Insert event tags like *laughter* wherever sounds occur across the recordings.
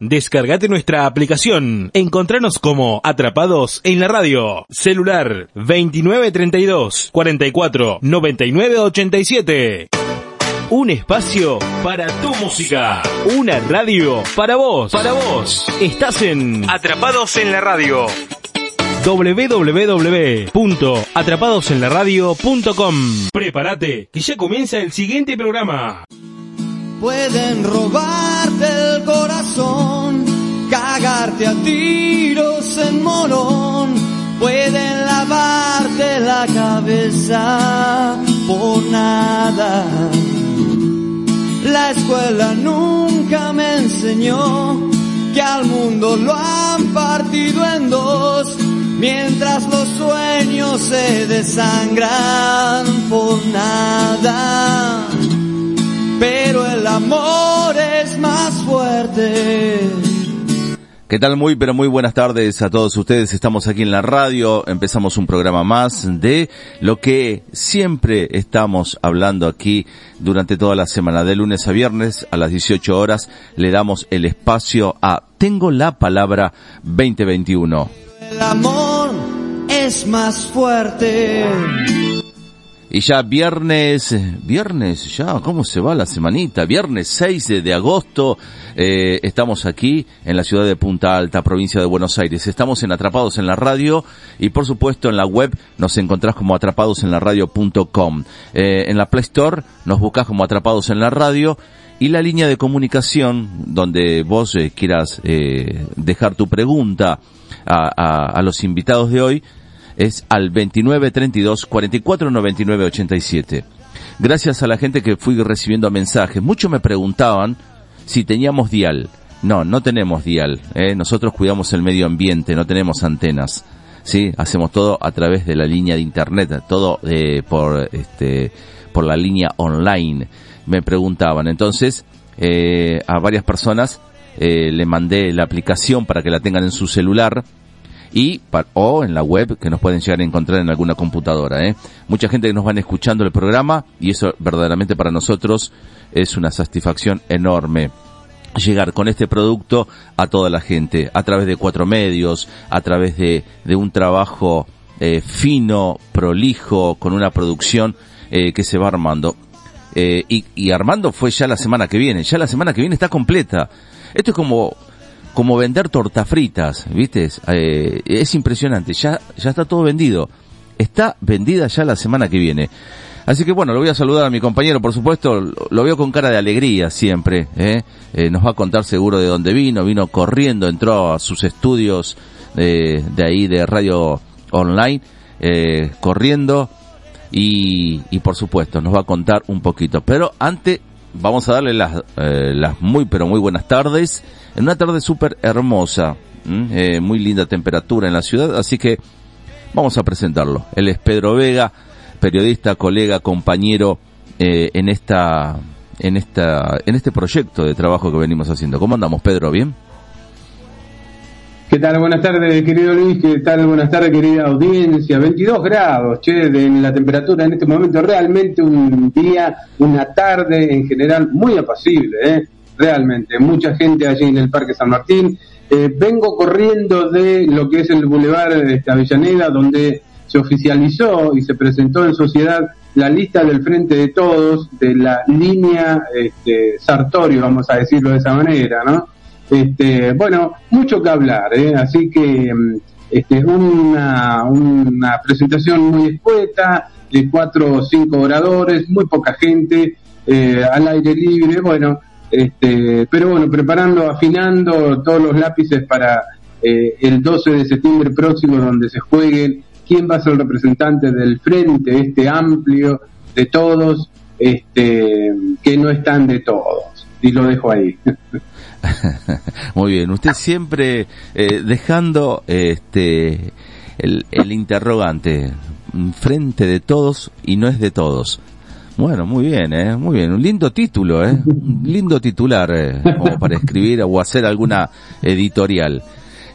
Descargate nuestra aplicación. Encontranos como Atrapados en la Radio. Celular 2932 44 99 87. Un espacio para tu música. Una radio para vos. Para vos. Estás en Atrapados en la Radio www.atrapadosenlaradio.com Prepárate, que ya comienza el siguiente programa. Pueden robarte el corazón, cagarte a tiros en morón, pueden lavarte la cabeza por nada. La escuela nunca me enseñó que al mundo lo han partido en dos mientras los sueños se desangran por nada. Pero el amor es más fuerte. ¿Qué tal? Muy, pero muy buenas tardes a todos ustedes. Estamos aquí en la radio. Empezamos un programa más de lo que siempre estamos hablando aquí durante toda la semana. De lunes a viernes a las 18 horas le damos el espacio a Tengo la Palabra 2021. El amor es más fuerte. Y ya viernes, viernes, ya, ¿cómo se va la semanita? Viernes 6 de agosto, eh, estamos aquí en la ciudad de Punta Alta, provincia de Buenos Aires. Estamos en Atrapados en la Radio y por supuesto en la web nos encontrás como atrapadosenlaradio.com. Eh, en la Play Store nos buscas como Atrapados en la Radio y la línea de comunicación donde vos eh, quieras eh, dejar tu pregunta a, a, los invitados de hoy es al 29 32 44 99 87. Gracias a la gente que fui recibiendo mensajes, muchos me preguntaban si teníamos dial. No, no tenemos dial. ¿eh? Nosotros cuidamos el medio ambiente, no tenemos antenas. Sí, hacemos todo a través de la línea de internet, todo eh, por este por la línea online. Me preguntaban, entonces eh, a varias personas eh, le mandé la aplicación para que la tengan en su celular y o en la web que nos pueden llegar a encontrar en alguna computadora. ¿eh? Mucha gente que nos van escuchando el programa y eso verdaderamente para nosotros es una satisfacción enorme llegar con este producto a toda la gente a través de cuatro medios, a través de, de un trabajo eh, fino, prolijo, con una producción eh, que se va armando. Eh, y, y Armando fue ya la semana que viene, ya la semana que viene está completa. Esto es como como vender tortas fritas, ¿viste? Eh, es impresionante, ya, ya está todo vendido. Está vendida ya la semana que viene. Así que bueno, lo voy a saludar a mi compañero, por supuesto, lo veo con cara de alegría siempre, ¿eh? Eh, nos va a contar seguro de dónde vino, vino corriendo, entró a sus estudios de, de ahí de radio online, eh, corriendo y, y por supuesto nos va a contar un poquito. Pero antes vamos a darle las, eh, las muy pero muy buenas tardes en una tarde súper hermosa, eh, muy linda temperatura en la ciudad, así que vamos a presentarlo. Él es Pedro Vega, periodista, colega, compañero eh, en esta, en esta, en este proyecto de trabajo que venimos haciendo. ¿Cómo andamos, Pedro? ¿Bien? ¿Qué tal? Buenas tardes, querido Luis. ¿Qué tal? Buenas tardes, querida audiencia. 22 grados, che, de la temperatura en este momento. Realmente un día, una tarde en general muy apacible, ¿eh? realmente. Mucha gente allí en el Parque San Martín. Eh, vengo corriendo de lo que es el Boulevard este, Avellaneda, donde se oficializó y se presentó en sociedad la lista del Frente de Todos de la línea este, Sartorio, vamos a decirlo de esa manera, ¿no? Este, bueno, mucho que hablar, ¿eh? así que este, una, una presentación muy escueta, de cuatro o cinco oradores, muy poca gente, eh, al aire libre, bueno, este, pero bueno, preparando, afinando todos los lápices para eh, el 12 de septiembre próximo, donde se jueguen quién va a ser el representante del frente, este amplio de todos, este, que no están de todos. Y lo dejo ahí. *laughs* *laughs* Muy bien, usted siempre eh, dejando este el, interrogante frente de todos y no es de todos. Bueno, muy bien, ¿eh? muy bien. Un lindo título, ¿eh? un lindo titular eh, para escribir o hacer alguna editorial.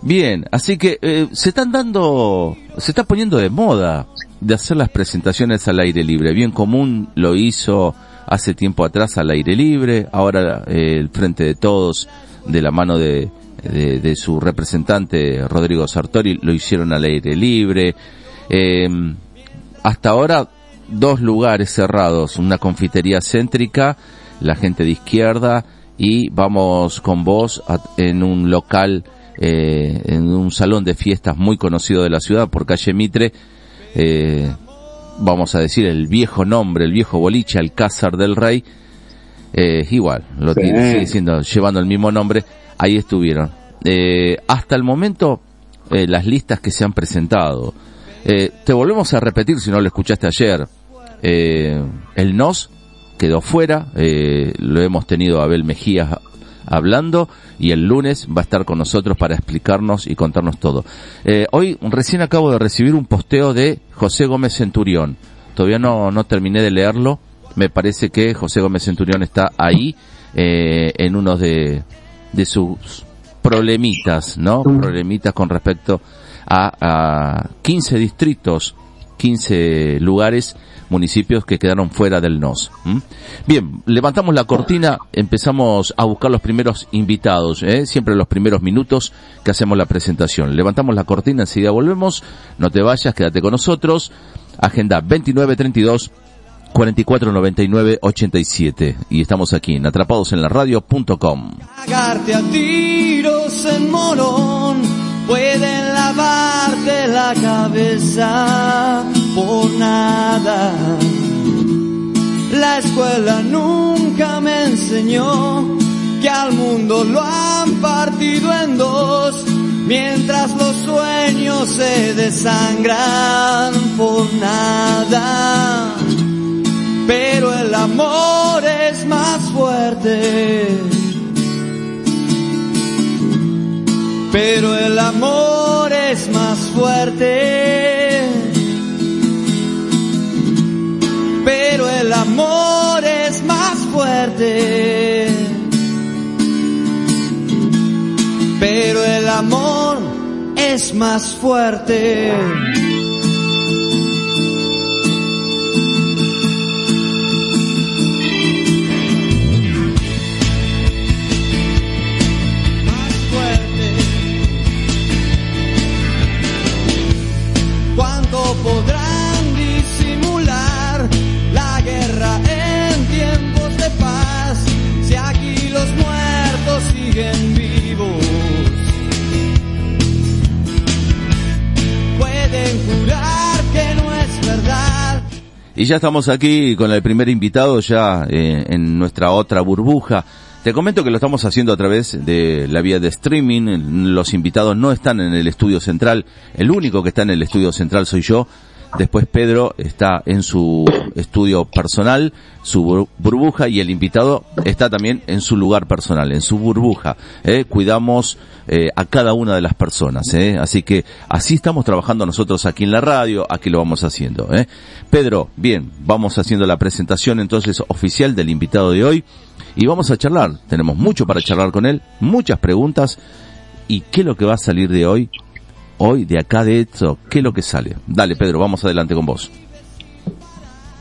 Bien, así que eh, se están dando, se está poniendo de moda de hacer las presentaciones al aire libre. Bien común lo hizo hace tiempo atrás al aire libre, ahora eh, el Frente de Todos de la mano de, de, su representante Rodrigo Sartori, lo hicieron al aire libre. Eh, hasta ahora dos lugares cerrados, una confitería céntrica, la gente de izquierda y vamos con vos en un local, eh, en un salón de fiestas muy conocido de la ciudad por calle Mitre, eh, vamos a decir el viejo nombre, el viejo boliche Alcázar del Rey, eh, igual, lo sigue diciendo, llevando el mismo nombre, ahí estuvieron. Eh, hasta el momento, eh, las listas que se han presentado, eh, te volvemos a repetir si no lo escuchaste ayer, el NOS quedó fuera, lo hemos tenido a Abel Mejías hablando y el lunes va a estar con nosotros para explicarnos y contarnos todo. hoy recién acabo de recibir un posteo de José Gómez Centurión. Todavía no, no terminé de leerlo. Me parece que José Gómez Centurión está ahí en uno de, de sus problemitas, ¿no? Problemitas con respecto a, a 15 distritos, 15 lugares, municipios que quedaron fuera del NOS. Bien, levantamos la cortina, empezamos a buscar los primeros invitados, ¿eh? siempre los primeros minutos que hacemos la presentación. Levantamos la cortina, enseguida volvemos, no te vayas, quédate con nosotros. Agenda 2932 449987 y estamos aquí en atrapados en la radio.com. a tiros en morón, pueden la cabeza por nada. La escuela nunca me enseñó que al mundo lo han partido en dos, mientras los sueños se desangran por nada pero el amor es más fuerte. Pero el amor es más fuerte. Pero el amor es más fuerte. Y ya estamos aquí con el primer invitado ya eh, en nuestra otra burbuja. Te comento que lo estamos haciendo a través de la vía de streaming. Los invitados no están en el estudio central. El único que está en el estudio central soy yo. Después Pedro está en su estudio personal, su burbuja, y el invitado está también en su lugar personal, en su burbuja. ¿eh? Cuidamos eh, a cada una de las personas. ¿eh? Así que así estamos trabajando nosotros aquí en la radio, aquí lo vamos haciendo. ¿eh? Pedro, bien, vamos haciendo la presentación entonces oficial del invitado de hoy y vamos a charlar. Tenemos mucho para charlar con él, muchas preguntas y qué es lo que va a salir de hoy, hoy de acá de esto, qué es lo que sale. Dale Pedro, vamos adelante con vos.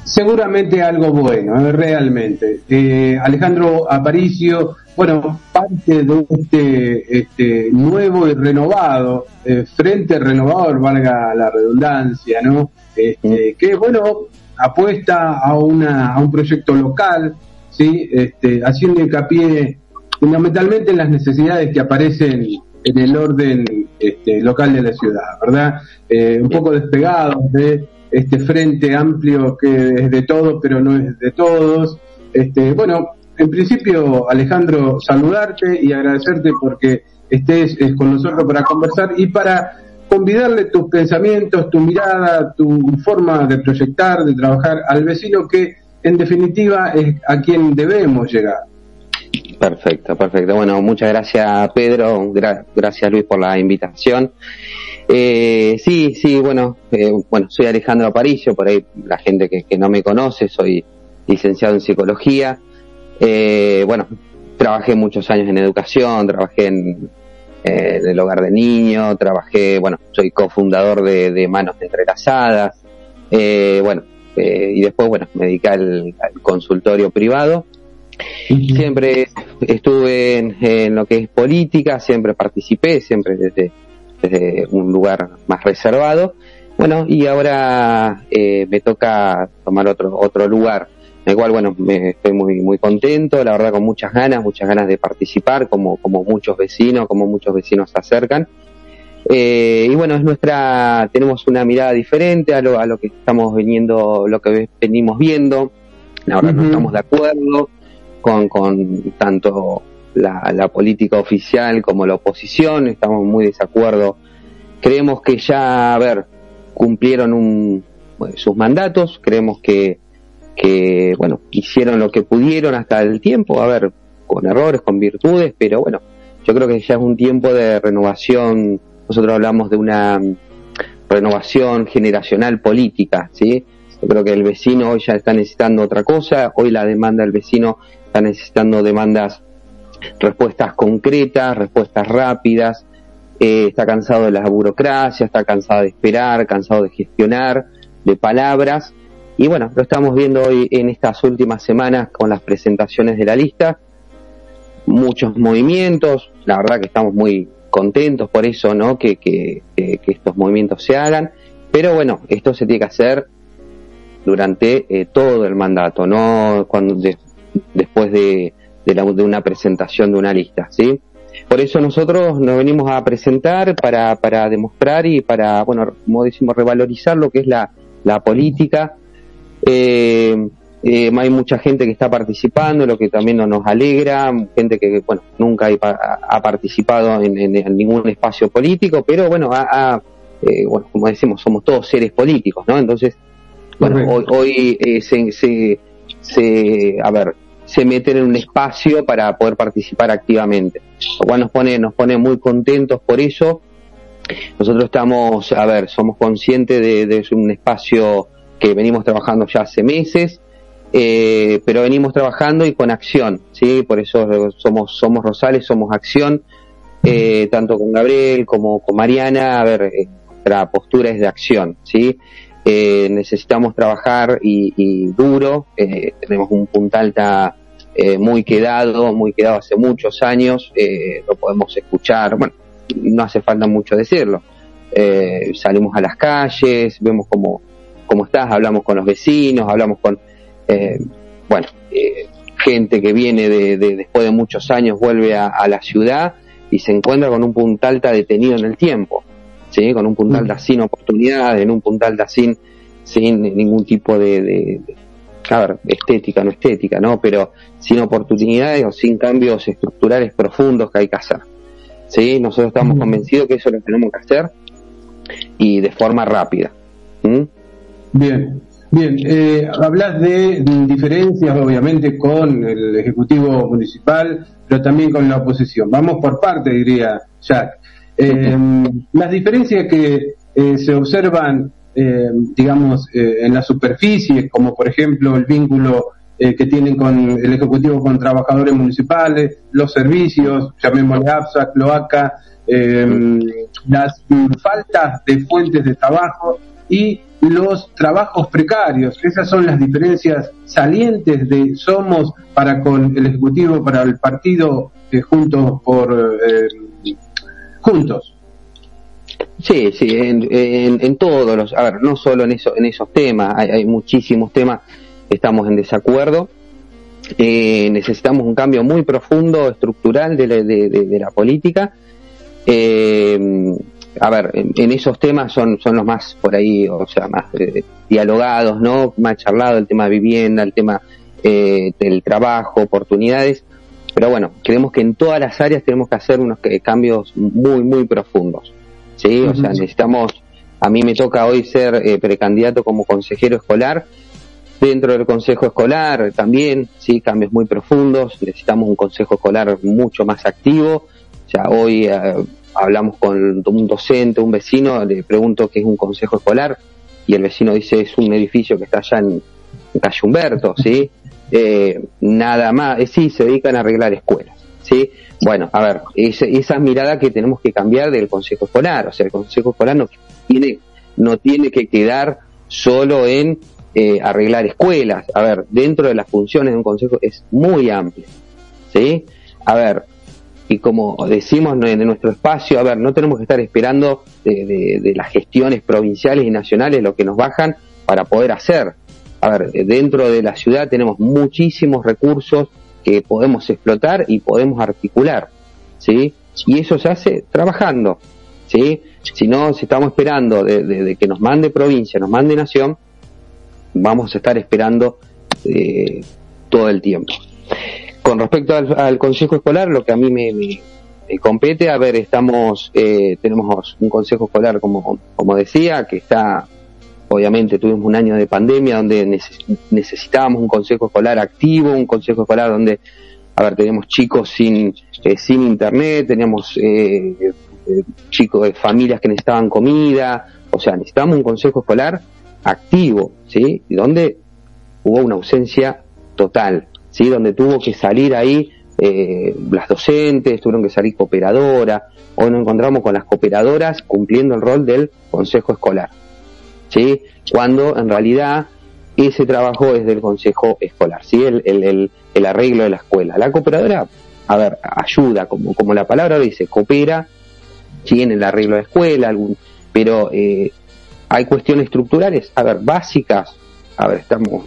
Seguramente algo bueno, ¿eh? realmente. Eh, Alejandro Aparicio, bueno, parte de este, este nuevo y renovado, eh, frente renovador, valga la redundancia, ¿no? Este, que, bueno, apuesta a, una, a un proyecto local, ¿sí? este, haciendo hincapié fundamentalmente en las necesidades que aparecen en el orden este, local de la ciudad, ¿verdad? Eh, un poco despegados de este frente amplio que es de todos, pero no es de todos. Este, bueno, en principio, Alejandro, saludarte y agradecerte porque estés con nosotros para conversar y para convidarle tus pensamientos, tu mirada, tu forma de proyectar, de trabajar al vecino que en definitiva es a quien debemos llegar. Perfecto, perfecto. Bueno, muchas gracias Pedro, gracias Luis por la invitación. Eh, sí, sí, bueno, eh, bueno, soy Alejandro Aparicio, por ahí la gente que, no me conoce, soy licenciado en psicología. Eh, bueno, trabajé muchos años en educación, trabajé en, el hogar de niños, trabajé, bueno, soy cofundador de, Manos Entrelazadas. bueno, eh, y después, bueno, me dediqué al, consultorio privado. Siempre estuve en, lo que es política, siempre participé, siempre desde, desde un lugar más reservado. Bueno, y ahora eh, me toca tomar otro, otro lugar, en el cual, bueno, me, estoy muy, muy contento, la verdad con muchas ganas, muchas ganas de participar, como, como muchos vecinos, como muchos vecinos se acercan. Eh, y bueno, es nuestra, tenemos una mirada diferente a lo, a lo que estamos viniendo, lo que venimos viendo. La verdad no estamos de acuerdo con, con tanto la, política oficial como la oposición, estamos muy de desacuerdo. Creemos que ya, a ver, cumplieron un, sus mandatos, creemos que, que, bueno, hicieron lo que pudieron hasta el tiempo, a ver, con errores, con virtudes, pero bueno, yo creo que ya es un tiempo de renovación nosotros hablamos de una renovación generacional política, ¿sí? Yo creo que el vecino hoy ya está necesitando otra cosa, hoy la demanda del vecino está necesitando demandas, respuestas concretas, respuestas rápidas, eh, está cansado de la burocracia, está cansado de esperar, cansado de gestionar, de palabras, y bueno, lo estamos viendo hoy en estas últimas semanas con las presentaciones de la lista, muchos movimientos, la verdad que estamos muy contentos por eso, ¿no? Que, que, estos movimientos se hagan, pero bueno, esto se tiene que hacer durante eh, todo el mandato, no cuando después de, de, la, de una presentación de una lista, ¿sí? Por eso nosotros nos venimos a presentar para, para demostrar y para, bueno, como decimos, revalorizar lo que es la, la política. Eh, eh, hay mucha gente que está participando, lo que también nos alegra, gente que, bueno, nunca ha, participado en, ningún espacio político, pero bueno, eh, bueno, como decimos, somos todos seres políticos, ¿no? Entonces, bueno, hoy, hoy eh, se, se, se, a ver, se meten en un espacio para poder participar activamente, lo cual nos pone, nos pone muy contentos por eso. Nosotros estamos, a ver, somos conscientes de, de un espacio que venimos trabajando ya hace meses, eh, pero venimos trabajando y con acción, ¿sí? Por eso somos, somos Rosales, somos acción, eh, tanto con Gabriel como con Mariana, a ver, eh, nuestra postura es de acción, ¿sí? Necesitamos trabajar y, duro, tenemos un punta alta muy quedado, muy quedado hace muchos años, lo podemos escuchar, bueno, no hace falta mucho decirlo. salimos a las calles, vemos cómo, cómo estás, hablamos con los vecinos, hablamos con eh, bueno, eh, gente que viene de, después de muchos años vuelve a, la ciudad y se encuentra con un puntal alta detenido en el tiempo, ¿sí? con un puntal mm. sin oportunidades, en un puntal alta sin, sin ningún tipo de, a ver, estética, no estética, ¿no? Pero sin oportunidades o sin cambios estructurales profundos que hay que hacer. ¿Sí? Nosotros estamos mm. convencidos que eso lo tenemos que hacer y de forma rápida. Bien, Bien, eh, hablas de diferencias, obviamente, con el Ejecutivo Municipal, pero también con la oposición. Vamos por parte, diría Jack. Eh, las diferencias que eh, se observan, eh, digamos, en la superficie, como por ejemplo el vínculo que tienen con el Ejecutivo con trabajadores municipales, los servicios, llamémosle APSA, cloaca, las faltas de fuentes de trabajo y los trabajos precarios. Esas son las diferencias salientes de Somos para con el Ejecutivo, para el partido eh, juntos por eh, juntos. Sí, sí, en, en, todos los, a ver, no solo en eso, en esos temas, hay, muchísimos temas, estamos en desacuerdo. Eh, necesitamos un cambio muy profundo, estructural de la, de, de la política. Eh, a ver, en, esos temas son, son los más por ahí, o sea, más eh, dialogados, ¿no? Más charlado el tema de vivienda, el tema eh, del trabajo, oportunidades. Pero bueno, creemos que en todas las áreas tenemos que hacer unos cambios muy, muy profundos. ¿Sí? O sea, necesitamos, a mí me toca hoy ser eh, precandidato como consejero escolar. Dentro del consejo escolar también, sí, cambios muy profundos. Necesitamos un consejo escolar mucho más activo. O sea, hoy hablamos con un docente, un vecino, le pregunto qué es un consejo escolar y el vecino dice es un edificio que está allá en, calle Humberto, ¿sí? Eh, nada más, eh, sí, se dedican a arreglar escuelas, ¿sí? Bueno, a ver, esa mirada que tenemos que cambiar del consejo escolar, o sea, el consejo escolar no tiene, no tiene que quedar solo en eh, arreglar escuelas. A ver, dentro de las funciones de un consejo es muy amplio. ¿Sí? A ver, y como decimos en nuestro espacio, a ver, no tenemos que estar esperando de, las gestiones provinciales y nacionales lo que nos bajan para poder hacer. A ver, dentro de la ciudad tenemos muchísimos recursos que podemos explotar y podemos articular, ¿sí? Y eso se hace trabajando, ¿sí? Si no, si estamos esperando de, que nos mande provincia, nos mande nación, vamos a estar esperando eh, todo el tiempo. Con respecto al, consejo escolar, lo que a mí me, compete, a ver, estamos, eh, tenemos un consejo escolar, como, como decía, que está, obviamente tuvimos un año de pandemia donde necesitábamos un consejo escolar activo, un consejo escolar donde, a ver, teníamos chicos sin, eh, sin internet, teníamos eh, chicos de familias que necesitaban comida, o sea, necesitamos un consejo escolar activo, ¿sí? Y donde hubo una ausencia total. ¿sí? donde tuvo que salir ahí eh, las docentes, tuvieron que salir cooperadoras, hoy nos encontramos con las cooperadoras cumpliendo el rol del consejo escolar, ¿sí? cuando en realidad ese trabajo es del consejo escolar, ¿sí? el, el, el, arreglo de la escuela. La cooperadora, a ver, ayuda, como, como la palabra dice, coopera, en el arreglo de la escuela, algún, pero eh, hay cuestiones estructurales, a ver, básicas, a ver, estamos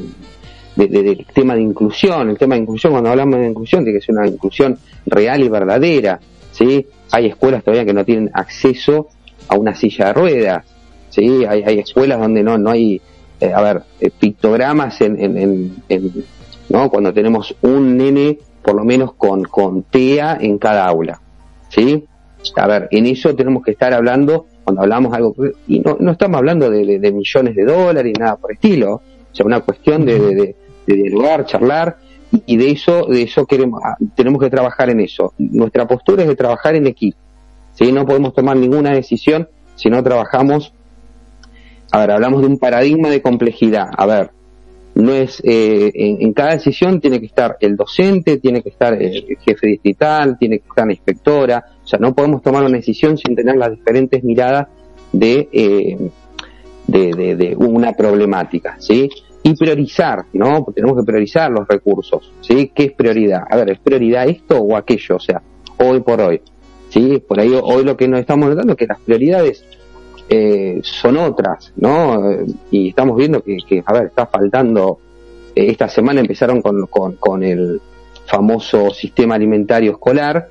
del tema de inclusión. El tema de inclusión, cuando hablamos de inclusión, tiene que ser una inclusión real y verdadera. ¿sí? Hay escuelas todavía que no tienen acceso a una silla de ruedas. ¿Sí? Hay, escuelas donde no, no hay, eh, a ver, eh, pictogramas en, en, en, ¿no? cuando tenemos un nene, por lo menos con, con TEA en cada aula. ¿sí? A ver, en eso tenemos que estar hablando, cuando hablamos algo, y no, no estamos hablando de, de, millones de dólares, nada por estilo, o sea, una cuestión de, de dialogar, charlar, y de eso, de eso queremos, ah, tenemos que trabajar en eso. Nuestra postura es de trabajar en equipo. ¿sí? No podemos tomar ninguna decisión si no trabajamos. A ver, hablamos de un paradigma de complejidad. A ver, no es eh, en, cada decisión tiene que estar el docente, tiene que estar el jefe distrital, tiene que estar la inspectora. O sea, no podemos tomar una decisión sin tener las diferentes miradas de, eh, de, una problemática, ¿sí? y priorizar, ¿no? tenemos que priorizar los recursos, ¿sí? ¿Qué es prioridad? A ver, ¿es prioridad esto o aquello? O sea, hoy por hoy, ¿sí? Por ahí hoy lo que nos estamos notando es que las prioridades eh, son otras, ¿no? Y estamos viendo que, a ver, está faltando, eh, esta semana empezaron con, con, el famoso sistema alimentario escolar,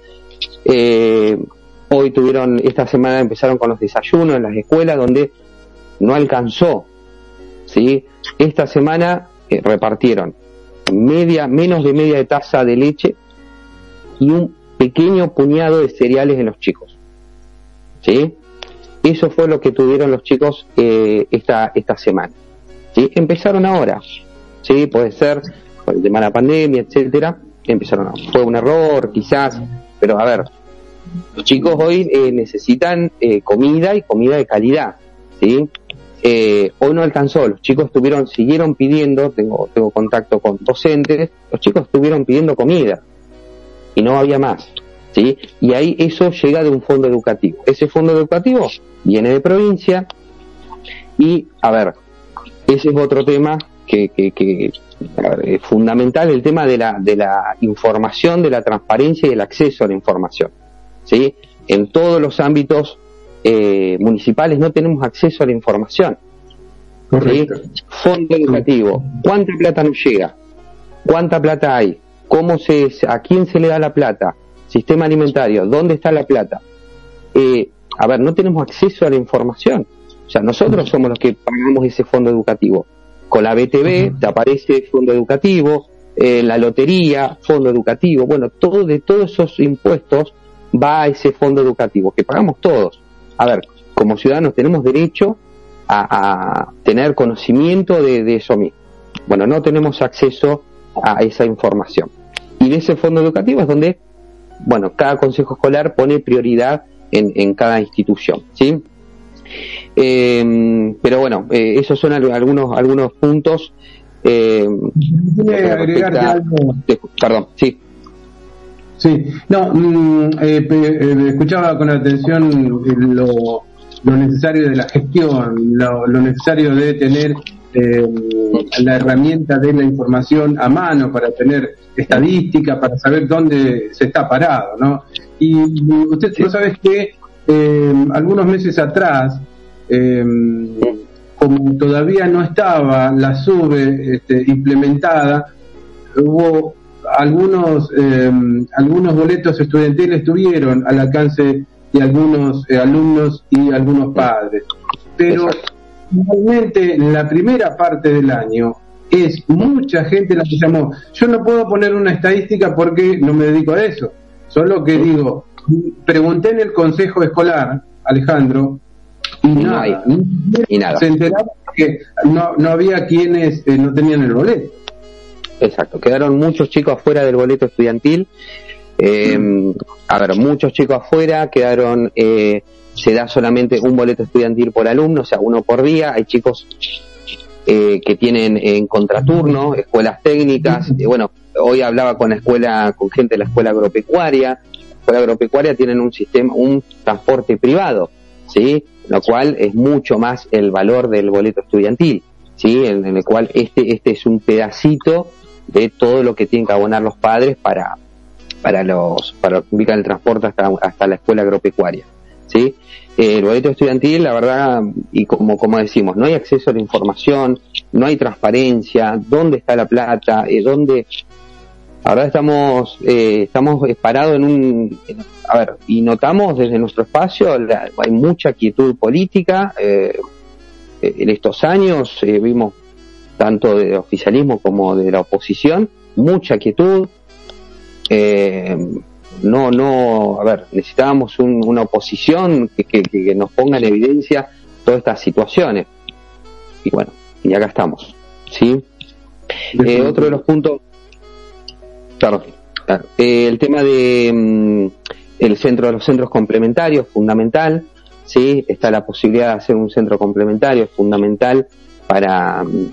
eh, hoy tuvieron, esta semana empezaron con los desayunos en las escuelas donde no alcanzó ¿sí? Esta semana eh, repartieron media, menos de media taza de leche y un pequeño puñado de cereales en los chicos. ¿Sí? Eso fue lo que tuvieron los chicos eh, esta, esta semana. ¿Sí? Empezaron ahora. ¿Sí? Puede ser por el tema de la pandemia, etcétera. Empezaron ahora. Fue un error, quizás, pero a ver, los chicos hoy eh, necesitan comida y comida de calidad. ¿Sí? Eh, hoy no alcanzó, los chicos estuvieron, siguieron pidiendo, tengo, tengo contacto con docentes, los chicos estuvieron pidiendo comida y no había más. ¿Sí? Y ahí eso llega de un fondo educativo. Ese fondo educativo viene de provincia y, a ver, ese es otro tema que, que, es fundamental, el tema de la, de la información, de la transparencia y el acceso a la información. ¿sí? En todos los ámbitos eh, municipales no tenemos acceso a la información. Fondo educativo, ¿cuánta plata nos llega? ¿Cuánta plata hay? ¿Cómo se, ¿A quién se le da la plata? Sistema alimentario, ¿dónde está la plata? Eh, a ver, no tenemos acceso a la información. O sea, nosotros somos los que pagamos ese fondo educativo. Con la BTV te aparece fondo educativo, eh, la lotería, fondo educativo. Bueno, todo de todos esos impuestos va a ese fondo educativo que pagamos todos a ver, como ciudadanos tenemos derecho a, tener conocimiento de, eso mismo. Bueno, no tenemos acceso a esa información. Y de ese fondo educativo es donde, bueno, cada consejo escolar pone prioridad en, cada institución, ¿sí? Em, pero bueno, eh, esos son algunos, algunos puntos. Eh, perdón, sí. Sí, no, mm, eh, eh, escuchaba con atención lo, lo, necesario de la gestión, lo, necesario de tener eh, la herramienta de la información a mano para tener estadística, para saber dónde se está parado, ¿no? Y usted, no sabes que eh, algunos meses atrás, eh, como todavía no estaba la SUBE este, implementada, hubo algunos eh, algunos boletos estudiantiles estuvieron al alcance de algunos eh, alumnos y algunos padres. Pero normalmente en la primera parte del año es mucha gente la que llamó. Yo no puedo poner una estadística porque no me dedico a eso. Solo que digo, pregunté en el consejo escolar, Alejandro, y, nada, y nada. Se enteraron que no, no había quienes eh, no tenían el boleto. Exacto, quedaron muchos chicos afuera del boleto estudiantil. Eh, a ver, muchos chicos afuera, quedaron, eh, se da solamente un boleto estudiantil por alumno, o sea, uno por día. Hay chicos eh, que tienen en contraturno, escuelas técnicas. Eh, bueno, hoy hablaba con la escuela, con gente de la escuela agropecuaria. La escuela agropecuaria tienen un sistema, un transporte privado, ¿sí? Lo cual es mucho más el valor del boleto estudiantil, ¿sí? En, en el cual este, este es un pedacito de todo lo que tienen que abonar los padres para para los para ubicar el transporte hasta, hasta la escuela agropecuaria sí Eh, el boleto estudiantil la verdad y como como decimos no hay acceso a la información no hay transparencia dónde está la plata eh, dónde ahora estamos eh, estamos parados en un a ver y notamos desde nuestro espacio hay mucha quietud política eh, en estos años eh, vimos tanto de oficialismo como de la oposición, mucha quietud. Eh, no, no, a ver, necesitábamos un- una oposición que, que- que nos ponga en evidencia todas estas situaciones. Y bueno, y acá estamos. ¿sí? Eh, otro de los puntos, claro, claro. Eh, el tema de mm, el centro de los centros complementarios, fundamental. Sí, está la posibilidad de hacer un centro complementario, fundamental para mm,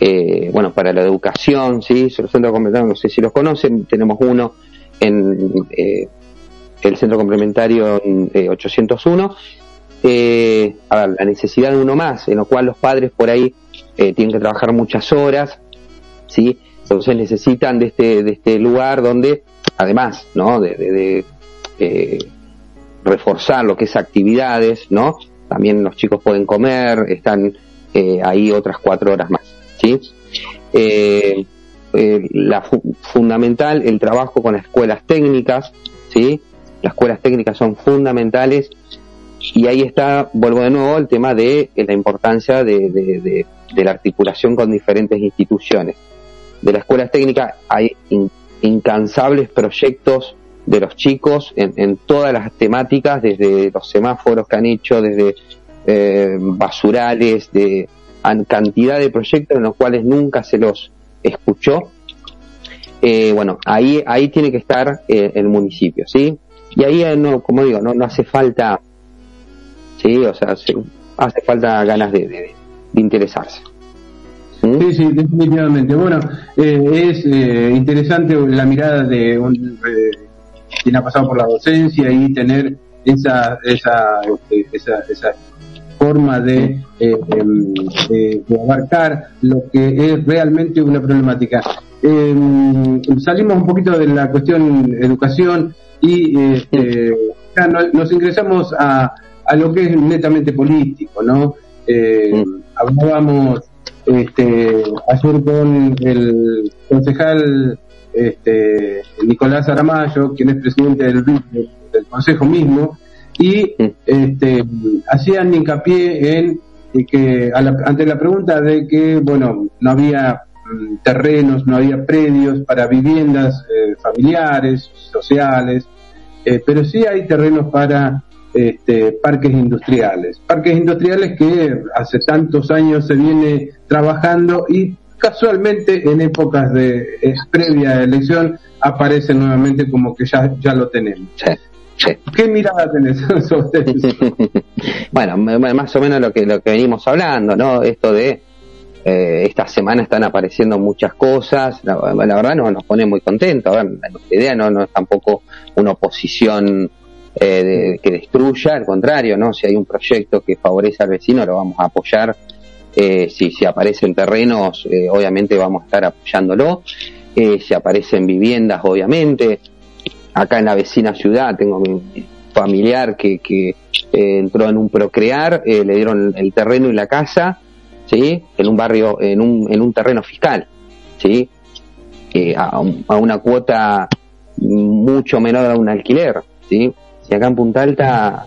eh, bueno, para la educación, ¿sí? Los centros complementarios, no sé si los conocen, tenemos uno en eh, el centro complementario eh, 801. Eh, a ver, la necesidad de uno más, en lo cual los padres por ahí eh, tienen que trabajar muchas horas, ¿sí? Entonces necesitan de este, de este lugar donde, además, ¿no? De, de- eh, reforzar lo que es actividades, ¿no? También los chicos pueden comer, están ahí otras cuatro horas más, ¿sí? Eh, eh, la fu- fundamental el trabajo con las escuelas técnicas, ¿sí? Las escuelas técnicas son fundamentales y ahí está, vuelvo de nuevo, el tema de eh, la importancia de, la articulación con diferentes instituciones. De las escuelas técnicas hay in- incansables proyectos de los chicos en, en todas las temáticas, desde los semáforos que han hecho, desde eh, basurales, de an- cantidad de proyectos en los cuales nunca se los escuchó. Eh, bueno, ahí ahí tiene que estar eh, el municipio, ¿sí? Y ahí, eh, no, como digo, no, no hace falta, sí, o sea, se- hace falta ganas de, de- interesarse. ¿Mm? Sí, sí, definitivamente. Bueno, eh, es eh, interesante la mirada de un, quien ha pasado por la docencia y tener esa esa este, esa, esa forma de, eh, em, de- de abarcar lo que es realmente una problemática. Em, salimos un poquito de la cuestión educación y este, ya no- nos ingresamos a, a lo que es netamente político, ¿no? Eh, hablábamos este, ayer con el concejal este, Nicolás Aramayo, quien es presidente del, del consejo mismo, y este, hacían hincapié en eh, que a la- ante la pregunta de que bueno no había mm, terrenos, no había predios para viviendas eh, familiares, sociales, eh, pero sí hay terrenos para este, parques industriales. Parques industriales que hace tantos años se viene trabajando y casualmente en épocas de eh, previa elección aparecen nuevamente como que ya, ya lo tenemos. Sí, sí. ¿Qué mirada tenés sobre eso? *laughs* *laughs* bueno, más o menos lo que lo que venimos hablando, ¿no? Esto de eh, esta semana están apareciendo muchas cosas, la, la verdad no nos pone muy contentos. A ver, nuestra idea no, no es tampoco una oposición eh, de- que destruya, al contrario, ¿no? Si hay un proyecto que favorece al vecino, lo vamos a apoyar Eh, si, si aparecen terrenos, eh, obviamente vamos a estar apoyándolo. Eh, si aparecen viviendas, obviamente. Acá en la vecina ciudad tengo mi familiar que, que eh, entró en un procrear, eh, le dieron el terreno y la casa, ¿sí? En un barrio, en un, en un terreno fiscal, ¿sí? Eh, a, a una cuota mucho menor a un alquiler, ¿sí? Y acá en Punta Alta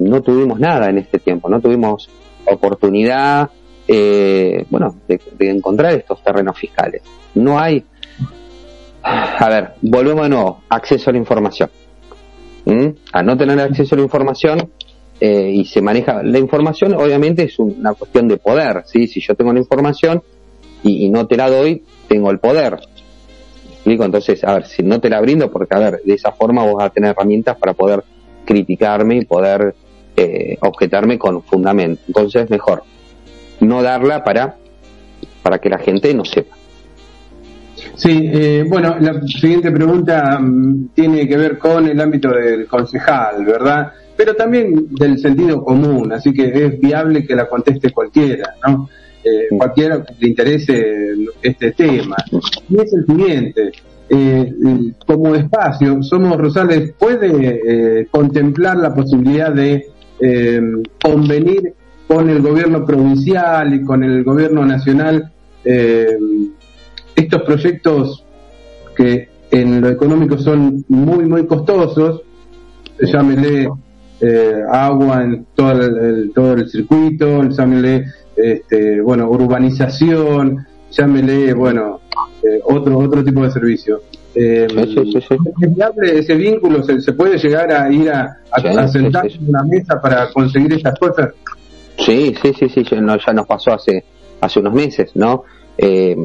no tuvimos nada en este tiempo, no tuvimos oportunidad, eh, bueno, de encontrar estos terrenos fiscales. No hay, a ver, volvemos de nuevo, acceso a la información. ¿Mm? A no tener acceso a la información eh, y se maneja, la información obviamente es una cuestión de poder, ¿sí? Si yo tengo la información y, no te la doy, tengo el poder. ¿Me explico? Entonces, a ver, si no te la brindo, porque a ver, de esa forma vos vas a tener herramientas para poder criticarme y poder eh, objetarme con fundamento. Entonces, mejor no darla para, para que la gente no sepa. Sí, eh, bueno, la siguiente pregunta mm, tiene que ver con el ámbito del concejal, ¿verdad? Pero también del sentido común, así que es viable que la conteste cualquiera, ¿no? Eh, cualquiera que le interese este tema. Y es el siguiente, eh, como espacio, Somos Rosales puede eh, contemplar la posibilidad de eh, convenir con el gobierno provincial y con el gobierno nacional eh, estos proyectos que en lo económico son muy, muy costosos, llámele eh, agua en todo el, el- todo el circuito, llámele este, bueno, urbanización, llámele, bueno, eh, otro, otro tipo de servicio. Eh, Sí, sí, sí, sí. ¿Es viable ese vínculo? ¿Se, se puede llegar a ir a, a, sí. en una mesa para conseguir estas cosas? Sí, sí, sí, sí, ya, no- ya nos pasó hace, hace unos meses, ¿no? Eh,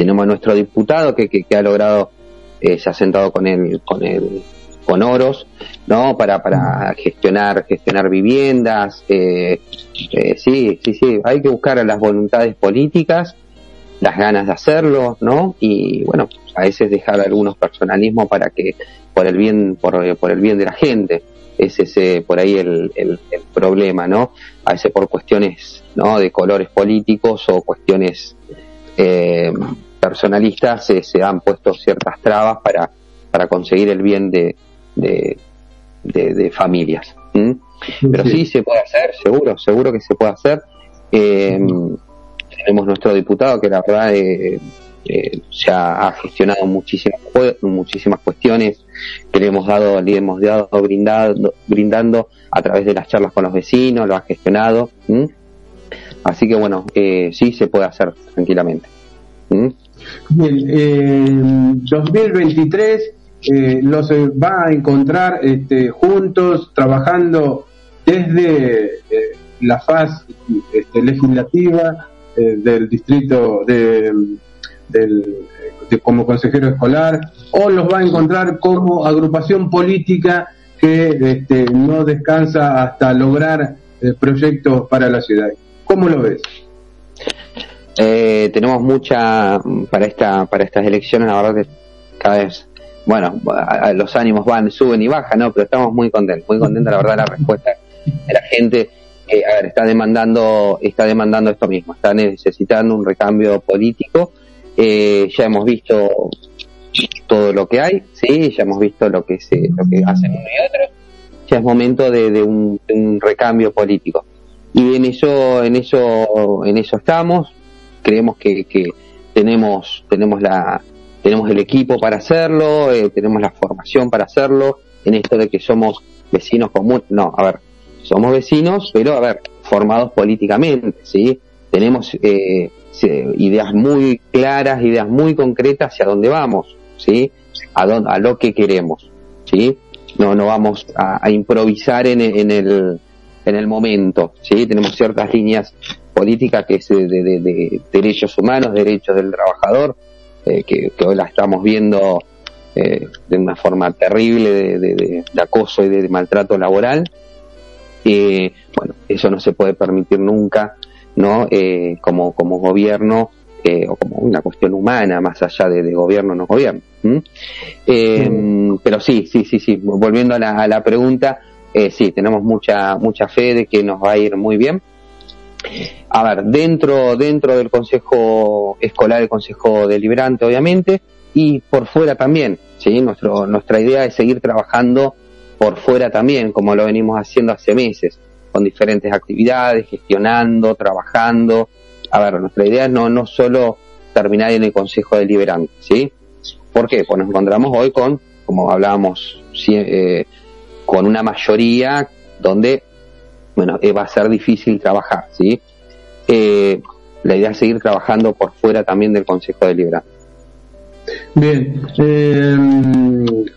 tenemos a nuestro diputado que, que, ha logrado, eh, se ha sentado con el, con el, con Oros, ¿no? Para, para gestionar, gestionar viviendas, eh, eh, sí, sí, sí, hay que buscar las voluntades políticas, las ganas de hacerlo, ¿no? Y bueno, a veces dejar algunos personalismos para que, por el bien, por, por el bien de la gente, es ese, por ahí el, el, el problema, ¿no? A veces por cuestiones, ¿no? De colores políticos o cuestiones, eh, personalistas se, se han puesto ciertas trabas para, para conseguir el bien de, de, de, de familias. Pero sí se puede hacer, seguro, seguro que se puede hacer. Eh, tenemos nuestro diputado que la verdad eh, eh, se ha, ha gestionado muchísimas muchísimas cuestiones que le hemos dado, le hemos dado brindando, brindando a través de las charlas con los vecinos, lo ha gestionado. Así que bueno, eh, sí se puede hacer tranquilamente. Bien, eh, 2023 eh, los eh, va a encontrar este, juntos, trabajando desde eh, la faz este, legislativa eh, del distrito de, del, de- como consejero escolar, o los va a encontrar como agrupación política que este, no descansa hasta lograr proyectos para la ciudad. ¿Cómo lo ves? Eh, tenemos mucha para esta para estas elecciones la verdad que cada vez bueno los ánimos van suben y bajan no pero estamos muy contentos muy contentos la verdad la respuesta de la gente eh, está demandando está demandando esto mismo está necesitando un recambio político. Eh, ya hemos visto todo lo que hay sí ya hemos visto lo que se lo que hacen uno y otro. Ya es momento de, de un, de un recambio político. Y en eso en eso en eso estamos creemos que, que tenemos tenemos la tenemos el equipo para hacerlo eh, tenemos la formación para hacerlo en esto de que somos vecinos comunes. No a ver somos vecinos pero a ver formados políticamente sí tenemos eh, ideas muy claras ideas muy concretas hacia dónde vamos sí a dónde, a lo que queremos sí no no vamos a, a improvisar en, en el en el momento sí tenemos ciertas líneas política que es de, de- de derechos humanos, derechos del trabajador, eh, que, que hoy la estamos viendo eh, de una forma terrible de, acoso y de, maltrato laboral. Eh, bueno, eso no se puede permitir nunca, ¿no? Eh, como, como gobierno eh, o como una cuestión humana, más allá de, gobierno o no gobierno. ¿m? Eh, Pero sí, sí, sí, sí. Volviendo a la, a la pregunta, eh, sí, tenemos mucha, mucha fe de que nos va a ir muy bien A ver, dentro, dentro del Consejo Escolar, el Consejo Deliberante, obviamente, y por fuera también, ¿sí? Nuestro, nuestra idea es seguir trabajando por fuera también, como lo venimos haciendo hace meses, con diferentes actividades, gestionando, trabajando. A ver, nuestra idea es no, no solo terminar en el Consejo Deliberante, ¿sí? ¿Por qué? Pues nos encontramos hoy con, como hablábamos, eh, con una mayoría donde, bueno, eh, va a ser difícil trabajar, ¿sí? Eh, la idea es seguir trabajando por fuera también del Consejo Deliberante. Bien, eh,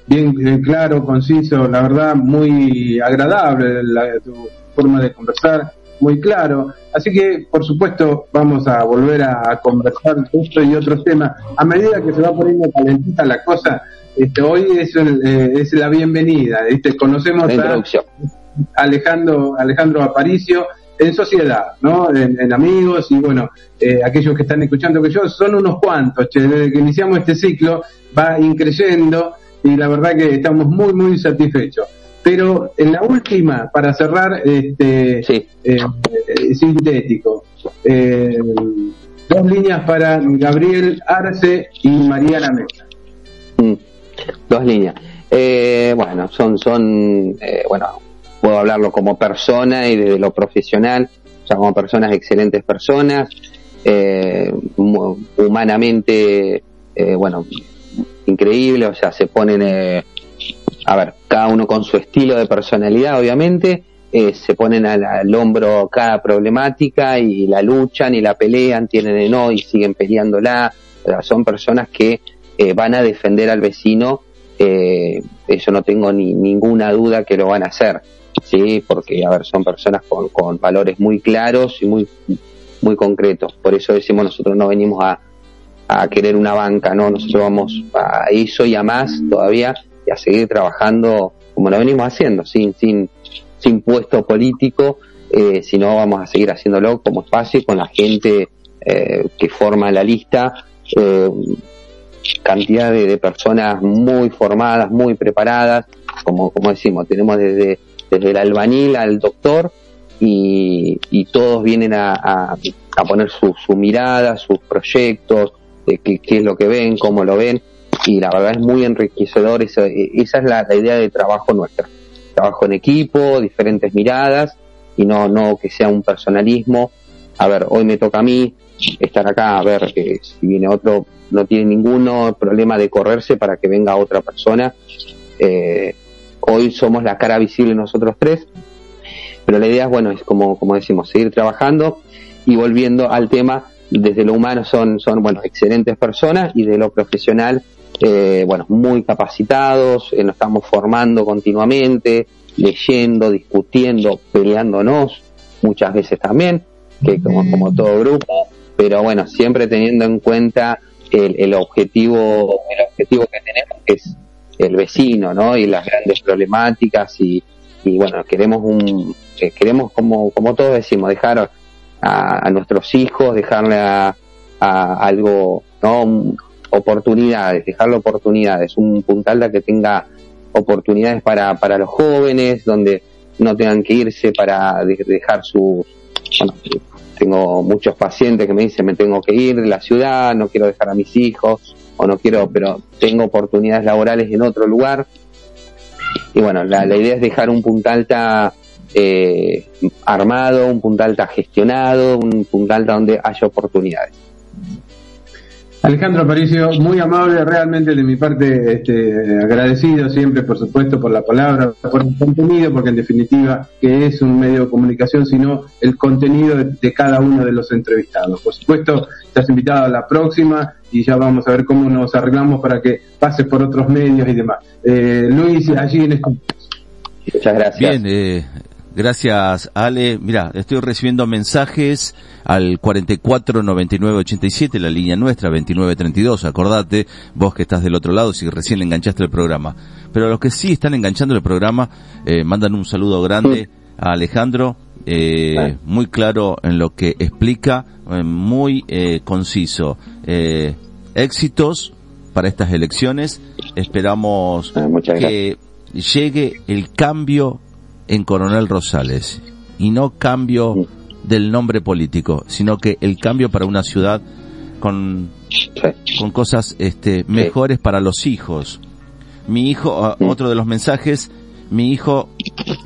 bien claro, conciso, la verdad muy agradable la, tu forma de conversar, muy claro. Así que, por supuesto, vamos a volver a, conversar esto y otros temas. A medida que se va poniendo calentita la cosa, este, hoy es, eh, es la bienvenida. ¿viste? Conocemos a Alejandro, Alejandro Aparicio en sociedad, ¿no? En, amigos y bueno, eh, aquellos que están escuchando que yo, son unos cuantos, desde que iniciamos este ciclo va increyendo y la verdad que estamos muy, muy satisfechos. Pero en la última, para cerrar, este, eh, eh, sintético, dos líneas para Gabriel Arce y Mariana Mesa. Mm, dos líneas. bueno, son, son bueno, puedo hablarlo como persona y desde lo profesional, o sea, como personas excelentes personas, eh, humanamente, eh, bueno, increíble, o sea, se ponen, eh, a ver, cada uno con su estilo de personalidad, obviamente, se ponen al, hombro cada problemática y la luchan y la pelean, tienen el no y siguen peleándola, son personas que van a defender al vecino, eso no tengo ni ninguna duda que lo van a hacer sí, porque a ver, son personas con, con valores muy claros y muy muy concretos. Por eso decimos nosotros no venimos a, a querer una banca, no, nosotros vamos a eso y a más todavía y a seguir trabajando como lo venimos haciendo, sin sin sin puesto político, eh, sino vamos a seguir haciéndolo como espacio con la gente eh, que forma la lista. Eh, cantidad de, de, personas muy formadas, muy preparadas, como, como decimos, tenemos desde desde el albañil al doctor, y, todos vienen a, poner su, su, mirada, sus proyectos, de qué, es lo que ven, cómo lo ven, y la verdad es muy enriquecedor, esa, es la, idea de trabajo nuestra, trabajo en equipo, diferentes miradas, y no, no que sea un personalismo, a ver, hoy me toca a mí estar acá, a ver, que si viene otro, no tiene ninguno problema de correrse para que venga otra persona, eh, Hoy somos la cara visible nosotros tres, pero la idea es, bueno, es como, como decimos, seguir trabajando y volviendo al tema, desde lo humano son, son bueno, excelentes personas y de lo profesional, eh, bueno, muy capacitados, eh, nos estamos formando continuamente, leyendo, discutiendo, peleándonos, muchas veces también, que como, como todo grupo, pero bueno, siempre teniendo en cuenta el, el objetivo, el objetivo que tenemos, que es el vecino, ¿no? Y las grandes problemáticas y, y bueno, queremos un, eh, queremos como, como todos decimos, dejar a, nuestros hijos, dejarle a, algo, ¿no? oportunidades, dejarle oportunidades, un puntalda que tenga oportunidades para, para los jóvenes, donde no tengan que irse para dejar sus, bueno, tengo muchos pacientes que me dicen me tengo que ir de la ciudad, no quiero dejar a mis hijos, o no quiero, pero tengo oportunidades laborales en otro lugar. Y bueno, la, idea es dejar un punta alta eh, armado, un punta alta gestionado, un punta alta donde haya oportunidades. Alejandro Aparicio, muy amable, realmente de mi parte este, agradecido siempre, por supuesto, por la palabra, por el contenido, porque en definitiva que es un medio de comunicación, sino el contenido de, cada uno de los entrevistados. Por supuesto, estás invitado a la próxima y ya vamos a ver cómo nos arreglamos para que pase por otros medios y demás. Eh, Luis, allí en este... Muchas gracias. Bien, eh, Gracias, Ale. Mira, estoy recibiendo mensajes al 449987, la línea nuestra, 2932. Acordate, vos que estás del otro lado, si recién enganchaste el programa. Pero los que sí están enganchando el programa, eh, mandan un saludo grande a Alejandro, eh, muy claro en lo que explica, eh, muy eh, conciso. Éxitos para estas elecciones. Esperamos ah, que llegue el cambio en Coronel Rosales y no cambio del nombre político, sino que el cambio para una ciudad con, con cosas este, mejores para los hijos. Mi hijo, ah, otro de los mensajes, mi hijo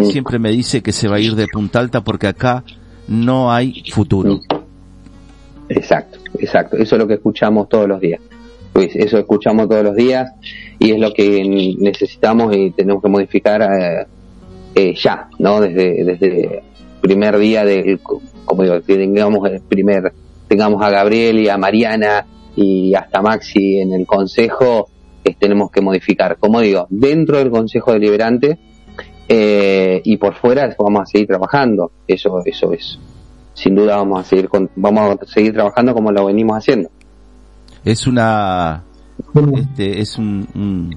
siempre me dice que se va a ir de Punta Alta porque acá no hay futuro. Exacto, exacto. Eso es lo que escuchamos todos los días. Luis, eso escuchamos todos los días y es lo que necesitamos y tenemos que modificar eh, eh, ya, ¿no? Desde, desde primer día del, como digo, tengamos el primer, tengamos a Gabriel y a Mariana y hasta Maxi en el consejo, tenemos que modificar. Como digo, dentro del consejo deliberante eh, y por fuera vamos a seguir trabajando. Eso, eso es. Sin duda vamos a seguir con, vamos a seguir trabajando como lo venimos haciendo. Es una, este, es un, un,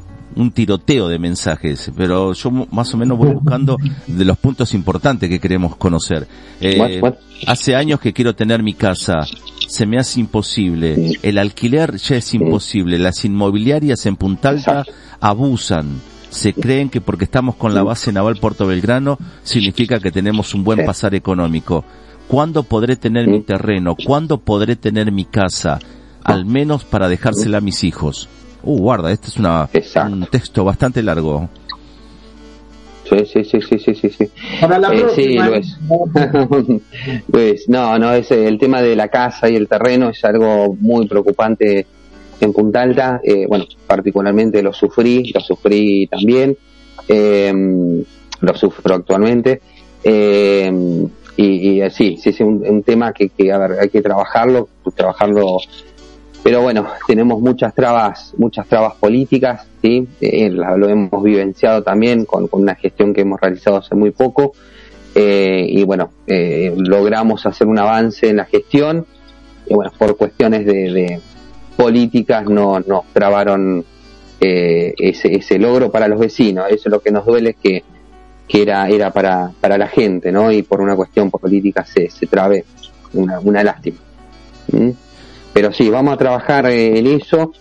tiroteo de mensajes, pero yo más o menos voy buscando de los puntos importantes que queremos conocer. Eh, hace años que quiero tener mi casa, se me hace imposible. El alquiler ya es imposible. Las inmobiliarias en Punta Alta abusan se creen que porque estamos con la base naval Puerto Belgrano significa que tenemos un buen pasar económico. ¿Cuándo podré tener mi terreno? ¿Cuándo podré tener mi casa? Al menos para dejársela a mis hijos. Uh, guarda, este es una, un texto bastante largo. Sí, sí, sí, sí, sí, sí. Para la eh, sí, lo es. *laughs* pues no, no, es el tema de la casa y el terreno es algo muy preocupante en Punta Alta, eh, bueno, particularmente lo sufrí, lo sufrí también, eh, lo sufro actualmente, eh, y, y, sí, sí es un, tema que, que, a ver, hay que trabajarlo, trabajarlo, pero bueno, tenemos muchas trabas, muchas trabas políticas, sí, lo hemos vivenciado también con, una gestión que hemos realizado hace muy poco, y bueno, logramos hacer un avance en la gestión, y bueno, por cuestiones de políticas no nos trabaron eh, ese, ese logro para los vecinos. Eso es lo que nos duele, que, que era, era para, para la gente, ¿no? Y por una cuestión política se, se trabe. Una, una lástima. ¿Mm? Pero sí, vamos a trabajar eh, en eso.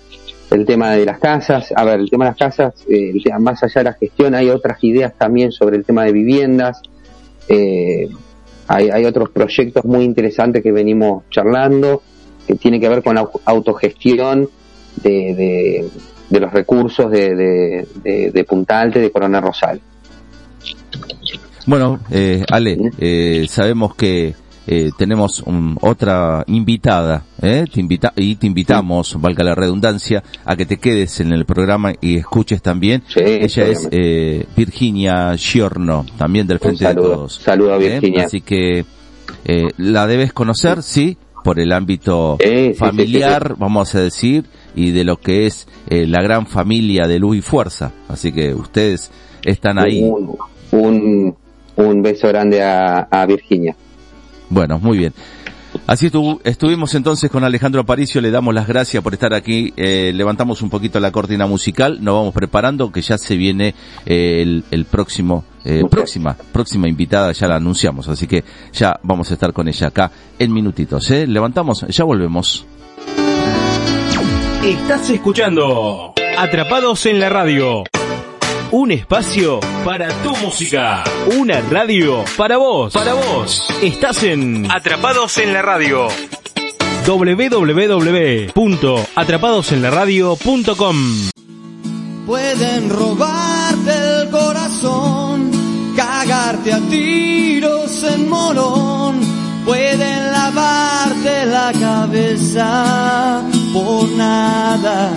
El tema de las casas, a ver, el tema de las casas, eh, más allá de la gestión, hay otras ideas también sobre el tema de viviendas. hay, hay otros proyectos muy interesantes que venimos charlando que tiene que ver con la autogestión de, de, los recursos de, de, de, Punta Alta de Corona Rosal. Bueno, eh, Ale, eh, sabemos que eh, tenemos otra invitada, ¿eh? te invita y te invitamos, valga la redundancia, a que te quedes en el programa y escuches también. Ella es eh, Virginia Giorno, también del Frente de Todos. Saludo a Virginia. Así que la debes conocer, sí, por el ámbito familiar, vamos a decir, y de lo que es eh, la gran familia de Luz y Fuerza. Así que ustedes están ahí. Un, un, beso grande a, a Virginia. Bueno, muy bien. Así estuvimos entonces con Alejandro Aparicio, le damos las gracias por estar aquí, eh, levantamos un poquito la cortina musical, nos vamos preparando que ya se viene eh, el, el, próximo, eh, próxima, próxima invitada, ya la anunciamos, así que ya vamos a estar con ella acá en minutitos, ¿eh? Levantamos, ya volvemos. Estás escuchando Atrapados en la Radio. Un espacio para tu música. Una radio para vos. Para vos. Estás en Atrapados en la Radio. www.atrapadosenlaradio.com Pueden robarte el corazón, cagarte a tiros en morón, pueden lavarte la cabeza por nada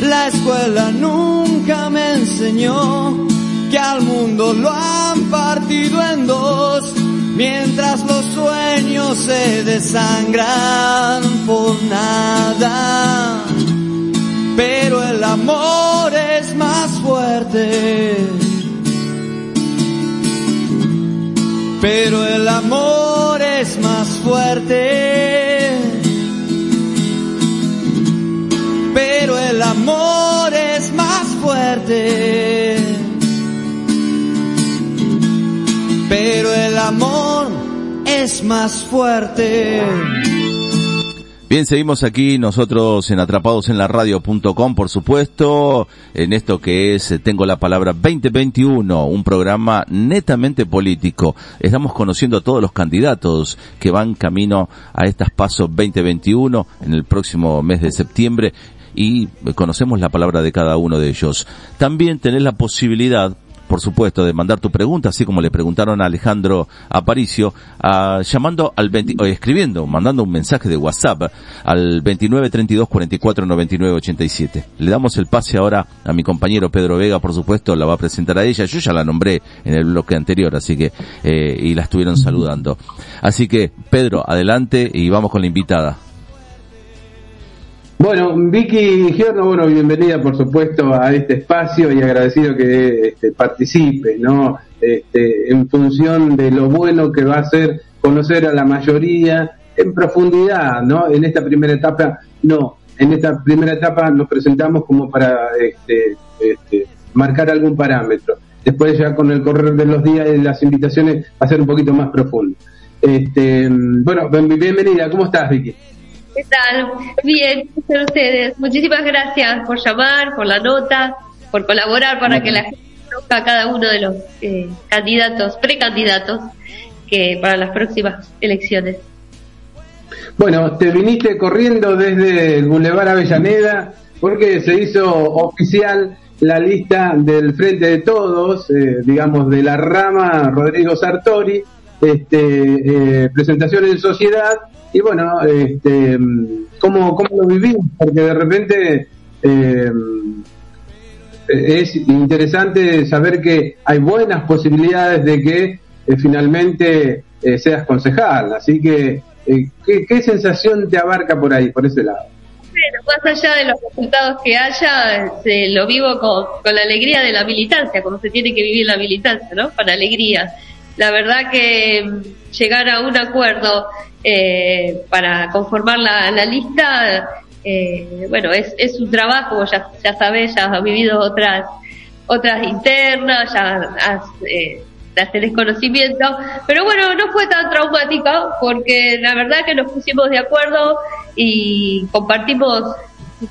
la escuela nunca me enseñó que al mundo lo han partido en dos, mientras los sueños se desangran por nada. Pero el amor es más fuerte. Pero el amor es más fuerte. Es más fuerte. Bien, seguimos aquí nosotros en Atrapados en la Radio.com, por supuesto, en esto que es eh, Tengo la Palabra 2021, un programa netamente político. Estamos conociendo a todos los candidatos que van camino a estas pasos 2021 en el próximo mes de septiembre y conocemos la palabra de cada uno de ellos. También tenés la posibilidad por supuesto, de mandar tu pregunta, así como le preguntaron a Alejandro Aparicio, llamando al 20, o escribiendo, mandando un mensaje de WhatsApp al 29 32 44 99 87. Le damos el pase ahora a mi compañero Pedro Vega, por supuesto, la va a presentar a ella. Yo ya la nombré en el bloque anterior, así que, eh, y la estuvieron saludando. Así que, Pedro, adelante y vamos con la invitada. Bueno, Vicky Giorno, bueno, bienvenida por supuesto a este espacio y agradecido que este, participe, ¿no? Este, en función de lo bueno que va a ser conocer a la mayoría en profundidad, ¿no? En esta primera etapa, no, en esta primera etapa nos presentamos como para este, este, marcar algún parámetro. Después ya con el correr de los días y las invitaciones va a ser un poquito más profundo. Este, bueno, bienvenida, ¿cómo estás Vicky? ¿Qué tal? Bien, son ustedes. Muchísimas gracias por llamar, por la nota, por colaborar para que la gente conozca a cada uno de los eh, candidatos, precandidatos, que para las próximas elecciones. Bueno, te viniste corriendo desde el Boulevard Avellaneda porque se hizo oficial la lista del Frente de Todos, eh, digamos, de la rama Rodrigo Sartori, este, eh, presentación en sociedad y bueno, este, ¿cómo, cómo lo vivimos? Porque de repente eh, es interesante saber que hay buenas posibilidades de que eh, finalmente eh, seas concejal. Así que, ¿qué, sensación te abarca por ahí, por ese lado? Bueno, más allá de los resultados que haya, se lo vivo con, con la alegría de la militancia, como se tiene que vivir la militancia, ¿no? Con alegría. La verdad que mm, llegar a un acuerdo eh, para conformar la, lista, eh, bueno, es, es un trabajo, ya, ya sabes, ya has vivido otras otras internas, ya has, eh, tenés conocimiento, pero bueno, no fue tan traumática porque la verdad que nos pusimos de acuerdo y compartimos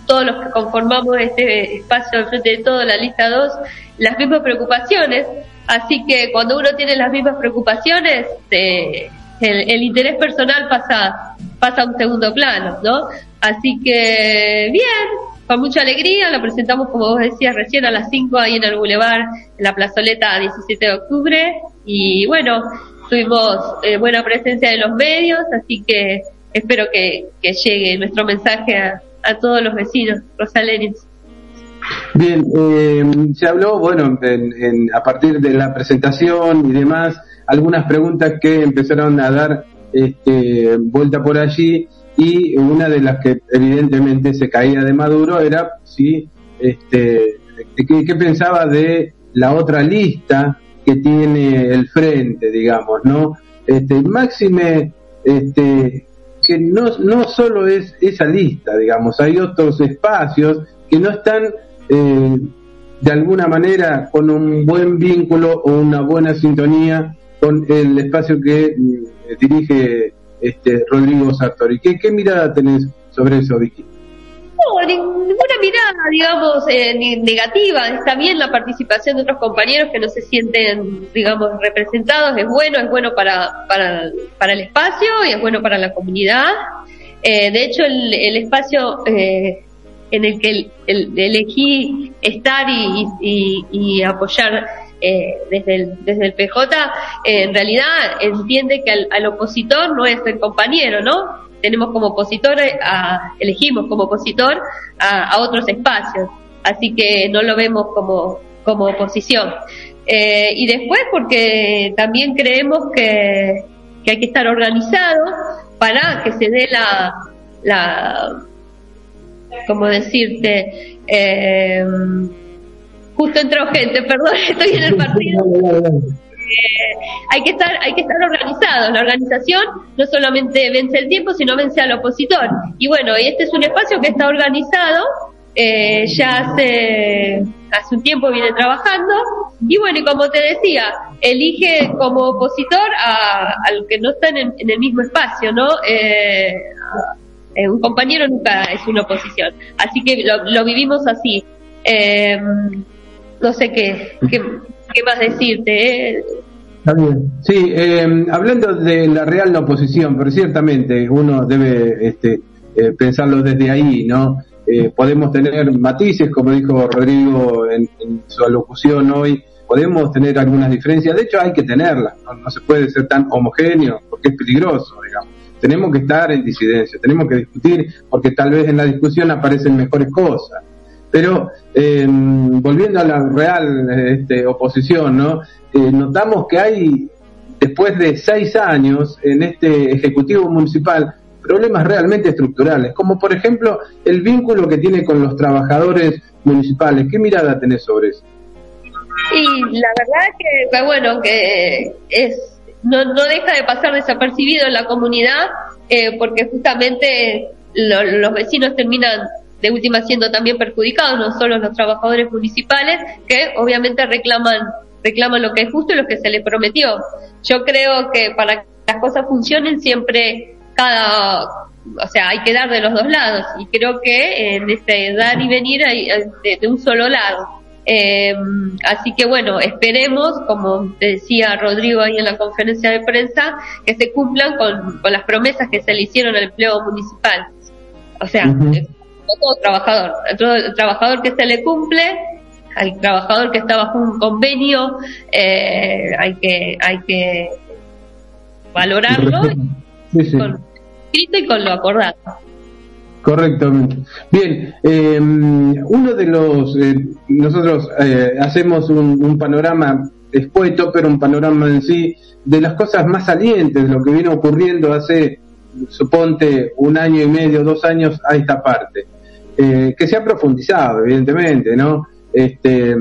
todos los que conformamos este espacio frente de todo, la lista 2, las mismas preocupaciones. Así que cuando uno tiene las mismas preocupaciones, eh, el, interés personal pasa, pasa a un segundo plano, ¿no? Así que, bien, con mucha alegría, la presentamos, como vos decías recién, a las 5 ahí en el Boulevard, en la plazoleta 17 de octubre, y bueno, tuvimos eh, buena presencia de los medios, así que espero que, llegue nuestro mensaje a, todos los vecinos rosaleños. Bien, eh, se habló, bueno, a partir de la presentación y demás, algunas preguntas que empezaron a dar este, vuelta por allí y una de las que evidentemente se caía de Maduro era si este, qué, pensaba de la otra lista que tiene el frente, digamos, ¿no? Este, máxime, este, que no, no solo es esa lista, digamos, hay otros espacios que no están eh, de alguna manera con un buen vínculo o una buena sintonía con el espacio que mm, dirige este Rodrigo Sartori. ¿Qué, ¿Qué mirada tenés sobre eso, Vicky? No, ninguna mirada, digamos, eh, negativa. Está bien la participación de otros compañeros que no se sienten, digamos, representados. Es bueno, es bueno para, para, para el espacio y es bueno para la comunidad. Eh, de hecho, el, el espacio eh, en el que el, elegí estar y, y, y apoyar eh, desde, el, desde el PJ, eh, en realidad entiende que al, opositor no es el compañero, ¿no? Tenemos como opositor, a, elegimos como opositor a, otros espacios, así que no lo vemos como, como oposición. Eh, y después porque también creemos que, que hay que estar organizado para que se dé la, la como decirte, eh, justo entró gente, perdón, *laughs* estoy en el partido. Eh, hay que estar, hay que estar organizado. La organización no solamente vence el tiempo, sino vence al opositor. Y bueno, y este es un espacio que está organizado, eh, ya hace, hace un tiempo viene trabajando, y bueno, y como te decía, elige como opositor a, a los que no están en, el mismo espacio, ¿no? Eh, Eh, un compañero nunca es una oposición. Así que lo, vivimos así. Eh, no sé qué, qué, más decirte. ¿eh? Está bien. Sí, hablando de la real no oposición, pero ciertamente uno debe este, pensarlo desde ahí, ¿no? podemos tener matices, como dijo Rodrigo en, su alocución hoy, podemos tener algunas diferencias, de hecho hay que tenerlas, no se puede ser tan homogéneo porque es peligroso, digamos tenemos que estar en disidencia, tenemos que discutir, porque tal vez en la discusión aparecen mejores cosas. Pero em, volviendo a la real este, oposición, ¿no? Eh, notamos que hay, después de seis años en este Ejecutivo Municipal, problemas realmente estructurales, como por ejemplo el vínculo que tiene con los trabajadores municipales. ¿Qué mirada tenés sobre eso? Y la verdad que, bueno, que es no, no deja de pasar desapercibido en la comunidad eh, porque justamente los vecinos terminan de última siendo también perjudicados, no solo los trabajadores municipales que obviamente reclaman reclaman lo que es justo y lo que se les prometió. Yo creo que para que las cosas funcionen siempre cada o sea, hay que dar de los dos lados y creo que en este dar y venir hay de un solo lado. Eh, así que bueno, esperemos, como decía Rodrigo ahí en la conferencia de prensa, que se cumplan con, las promesas que se le hicieron al empleo municipal. O sea, todo trabajador, el trabajador que se le cumple, al trabajador que está bajo un convenio, eh, hay que hay que valorarlo con escrito y con lo acordado. Correctamente. Bien, eh, uno de los, eh, nosotros eh, hacemos un, panorama escueto, pero un panorama en sí de las cosas más salientes, de lo que viene ocurriendo hace, suponte, un año y medio, dos años a esta parte, que se ha profundizado, evidentemente, ¿no? Este,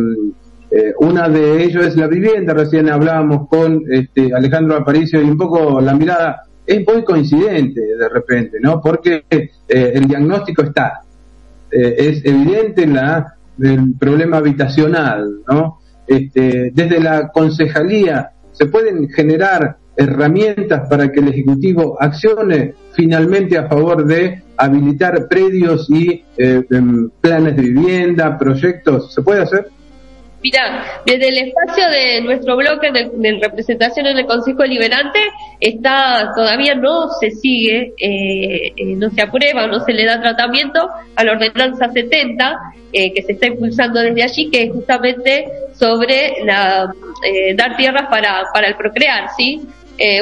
una de ellos es la vivienda, recién hablábamos con este, Alejandro Aparicio y un poco la mirada es muy coincidente de repente, ¿no? Porque eh, el diagnóstico está, eh, es evidente en la, el problema habitacional, ¿no? Este, desde la concejalía se pueden generar herramientas para que el Ejecutivo accione finalmente a favor de habilitar predios y eh, em, planes de vivienda, proyectos. ¿Se puede hacer? Mira, desde el espacio de nuestro bloque de, representación en el Consejo Liberante está todavía no se sigue, eh, eh, no se aprueba, no se le da tratamiento a la ordenanza 70 eh, que se está impulsando desde allí, que es justamente sobre la dar tierras para para el procrear, sí.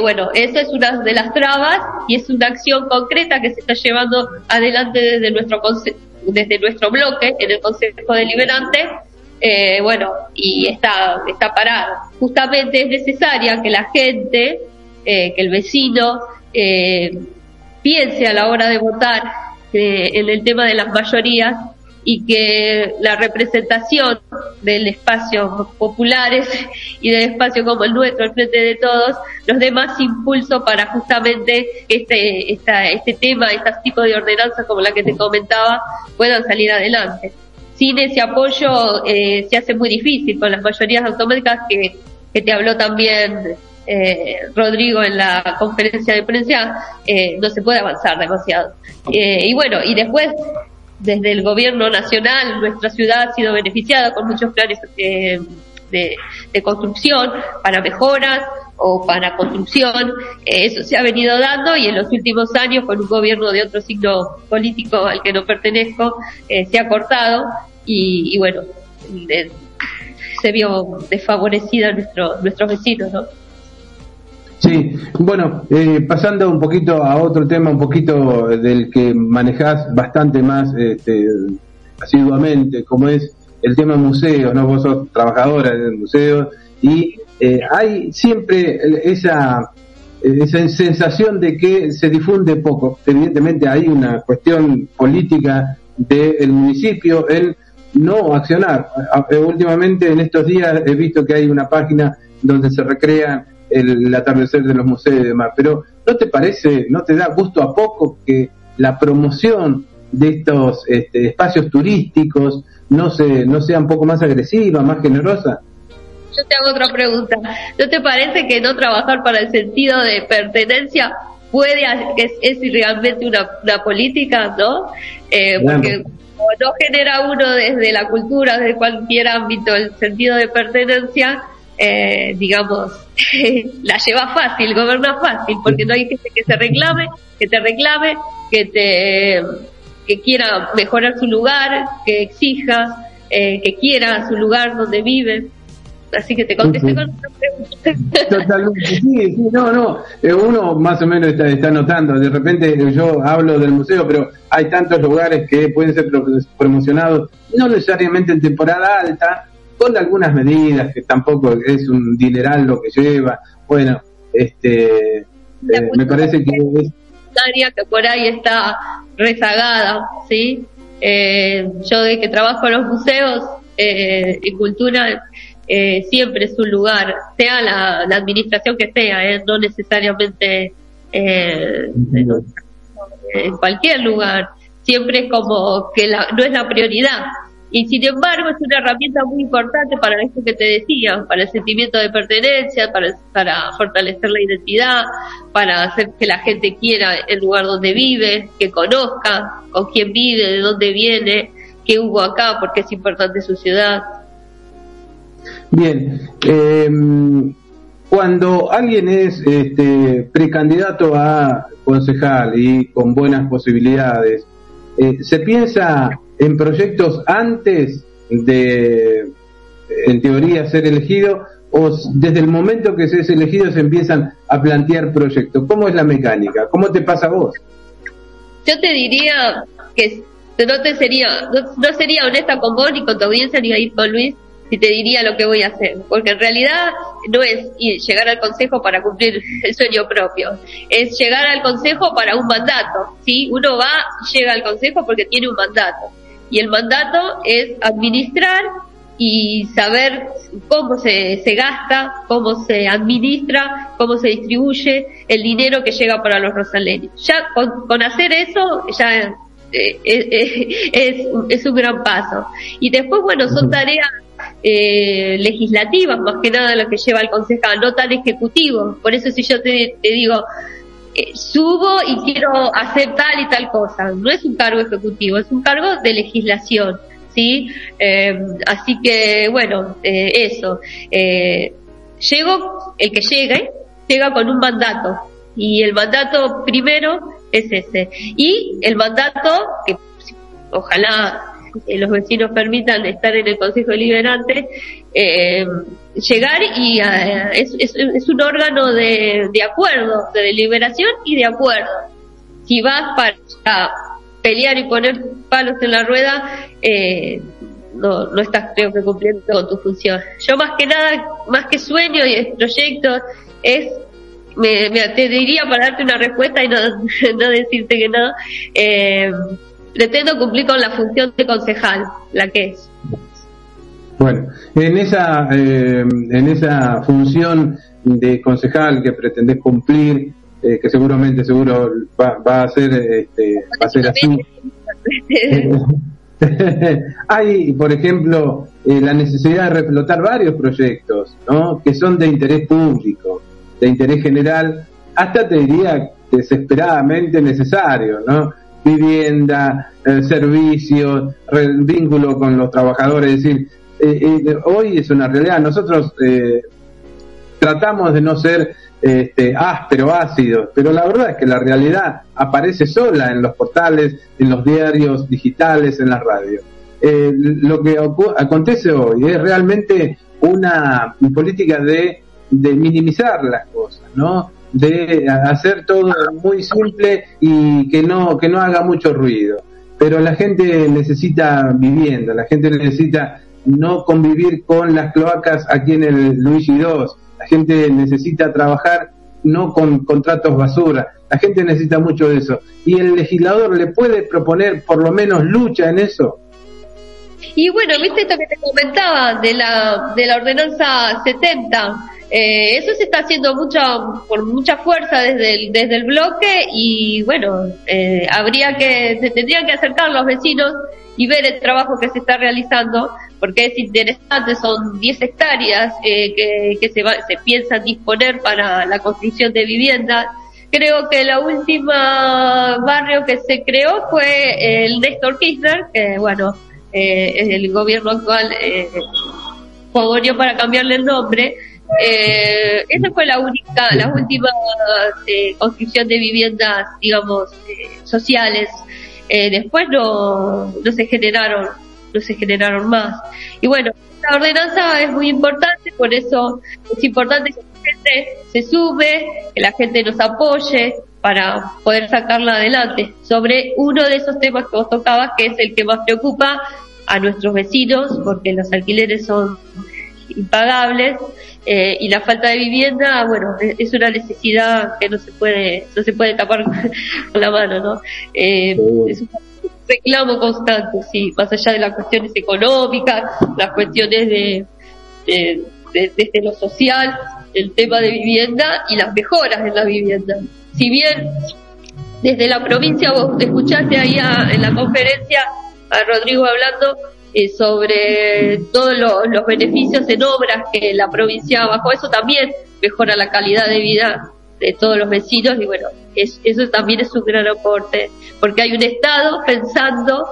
Bueno, esa es una de las trabas y es una acción concreta que se está llevando adelante desde nuestro desde nuestro bloque en el Consejo Deliberante eh, bueno, y está, está parado. Justamente es necesaria que la gente, eh, que el vecino, eh, piense a la hora de votar en el tema de las mayorías y que la representación del espacio populares y del espacio como el nuestro, el frente de todos, nos dé más impulso para justamente este, esta, este tema, este tipo de ordenanzas como la que te comentaba, puedan salir adelante sin ese apoyo eh, se hace muy difícil con las mayorías automáticas que, que te habló también eh, Rodrigo en la conferencia de prensa, eh, no se puede avanzar demasiado. y bueno, y después, desde el gobierno nacional, nuestra ciudad ha sido beneficiada con muchos planes de, de construcción para mejoras o para construcción. eso se ha venido dando y en los últimos años, con un gobierno de otro signo político al que no pertenezco, se ha cortado y, bueno, se vio desfavorecida nuestro, nuestros vecinos, ¿no? Sí, bueno, eh, pasando un poquito a otro tema, un poquito del que manejás bastante más este, asiduamente, como es el tema museos, ¿no? Vos sos trabajadora del museo y eh, hay siempre esa, esa sensación de que se difunde poco. Evidentemente hay una cuestión política del municipio en no accionar. Eh, últimamente en estos días he visto que hay una página donde se recrea el, atardecer de los museos y demás, pero ¿no te parece, no te da gusto a poco que la promoción de estos este, espacios turísticos no, se, no sea un poco más agresiva, más generosa? Yo te hago otra pregunta. ¿No te parece que no trabajar para el sentido de pertenencia puede, es, es realmente una, una política, ¿no? Eh, porque no genera uno desde la cultura, desde cualquier ámbito, el sentido de pertenencia, eh, digamos, *laughs* la lleva fácil, goberna fácil, porque no hay gente que se reclame, que te reclame, que te que quiera mejorar su lugar, que exija, eh, que quiera su lugar donde vive. Así que te contesté con una pregunta. Totalmente, sí, sí, no, no. Eh, uno más o menos está, está notando. De repente yo hablo del museo, pero hay tantos lugares que pueden ser promocionados, no necesariamente en temporada alta, con algunas medidas que tampoco es un dineral lo que lleva. Bueno, este, eh, me parece que es que por ahí está rezagada, ¿sí? Eh, yo de que trabajo en los museos, eh, en cultura, eh, siempre es un lugar, sea la, administración que sea, ¿eh? no necesariamente eh, en cualquier lugar, siempre es como que la, no es la prioridad, y sin embargo es una herramienta muy importante para esto que te decía, para el sentimiento de pertenencia, para, fortalecer la identidad, para hacer que la gente quiera el lugar donde vive, que conozca con quién vive, de dónde viene, qué hubo acá, porque es importante su ciudad. Bien, eh, cuando alguien es este, precandidato a concejal y con buenas posibilidades, eh, ¿se piensa en proyectos antes de, en teoría, ser elegido o desde el momento que se es elegido se empiezan a plantear proyectos? ¿Cómo es la mecánica? ¿Cómo te pasa a vos? Yo te diría que no te sería, no, sería honesta con vos ni con tu audiencia ni ahí con Luis si te diría lo que voy a hacer, porque en realidad no es llegar al consejo para cumplir *laughs* el sueño propio, es llegar al consejo para un mandato, ¿sí? Uno va, llega al consejo porque tiene un mandato y el mandato es administrar y saber cómo se, se gasta, cómo se administra, cómo se distribuye el dinero que llega para los rosaleños. Ya con, hacer eso ya eh, eh, eh, es, es, un gran paso. Y después, bueno, son tareas legislativas más que nada lo que lleva el concejal, no tan ejecutivo. Por eso si yo te, te digo, eh, subo y quiero hacer tal y tal cosa. No es un cargo ejecutivo, es un cargo de legislación, ¿sí? Eh, así que, bueno, eh, eso. llego, el que llegue, llega con un mandato. Y el mandato primero es ese. Y el mandato, que ojalá los vecinos permitan estar en el Consejo Deliberante, eh, llegar y eh, es, es, un órgano de, acuerdo, de deliberación y de acuerdo. Si vas para pelear y poner palos en la rueda, eh, no, no estás creo que cumpliendo con tu función. Yo más que nada, más que sueño y proyecto, es me, me, te diría para darte una respuesta y no, *laughs* no decirte que no, eh, pretendo cumplir con la función de concejal, la que es. Bueno, en esa, eh, en esa función de concejal que pretendés cumplir, eh, que seguramente seguro va, va a ser este, va a ser así. *laughs* Hay, por ejemplo, eh, la necesidad de reflotar varios proyectos, ¿no? Que son de interés público, de interés general, hasta te diría desesperadamente necesario, ¿no? Vivienda, eh, servicios, vínculo con los trabajadores. Es decir, eh, eh, hoy es una realidad. Nosotros tratamos de no ser este, áspero, ácidos, pero la verdad es que la realidad aparece sola en los portales, en los diarios digitales, en las radios. lo que acontece hoy es realmente una política de, de minimizar las cosas, ¿no? De hacer todo muy simple y que no, que no haga mucho ruido. Pero la gente necesita vivienda, la gente necesita no convivir con las cloacas aquí en el Luigi II, la gente necesita trabajar no con contratos basura, la gente necesita mucho de eso. Y el legislador le puede proponer por lo menos lucha en eso. Y bueno, viste esto que te comentaba de la, de la ordenanza 70, eh, eso se está haciendo mucha, por mucha fuerza desde el, desde el bloque y bueno, eh, habría que, se tendrían que acercar los vecinos y ver el trabajo que se está realizando, porque es interesante, son 10 hectáreas eh, que, que se, va, se piensan disponer para la construcción de viviendas, creo que la última barrio que se creó fue el Néstor Kirchner, que bueno, eh, el gobierno actual eh, para cambiarle el nombre. Eh, esa fue la única, la última eh, construcción de viviendas, digamos, eh, sociales. Eh, después no, no se generaron, no se generaron más. Y bueno, la ordenanza es muy importante, por eso es importante que la gente se sube, que la gente nos apoye para poder sacarla adelante. Sobre uno de esos temas que vos tocabas, que es el que más preocupa a nuestros vecinos, porque los alquileres son impagables eh, y la falta de vivienda, bueno, es una necesidad que no se puede no se puede tapar *laughs* con la mano, ¿no? Eh, es un reclamo constante, sí, más allá de las cuestiones económicas, las cuestiones de, de, de desde lo social, el tema de vivienda y las mejoras en la vivienda. Si bien desde la provincia vos escuchaste ahí a, en la conferencia a Rodrigo hablando eh, sobre todos los beneficios en obras que la provincia bajo eso también mejora la calidad de vida de todos los vecinos y bueno, es, eso también es un gran aporte, porque hay un Estado pensando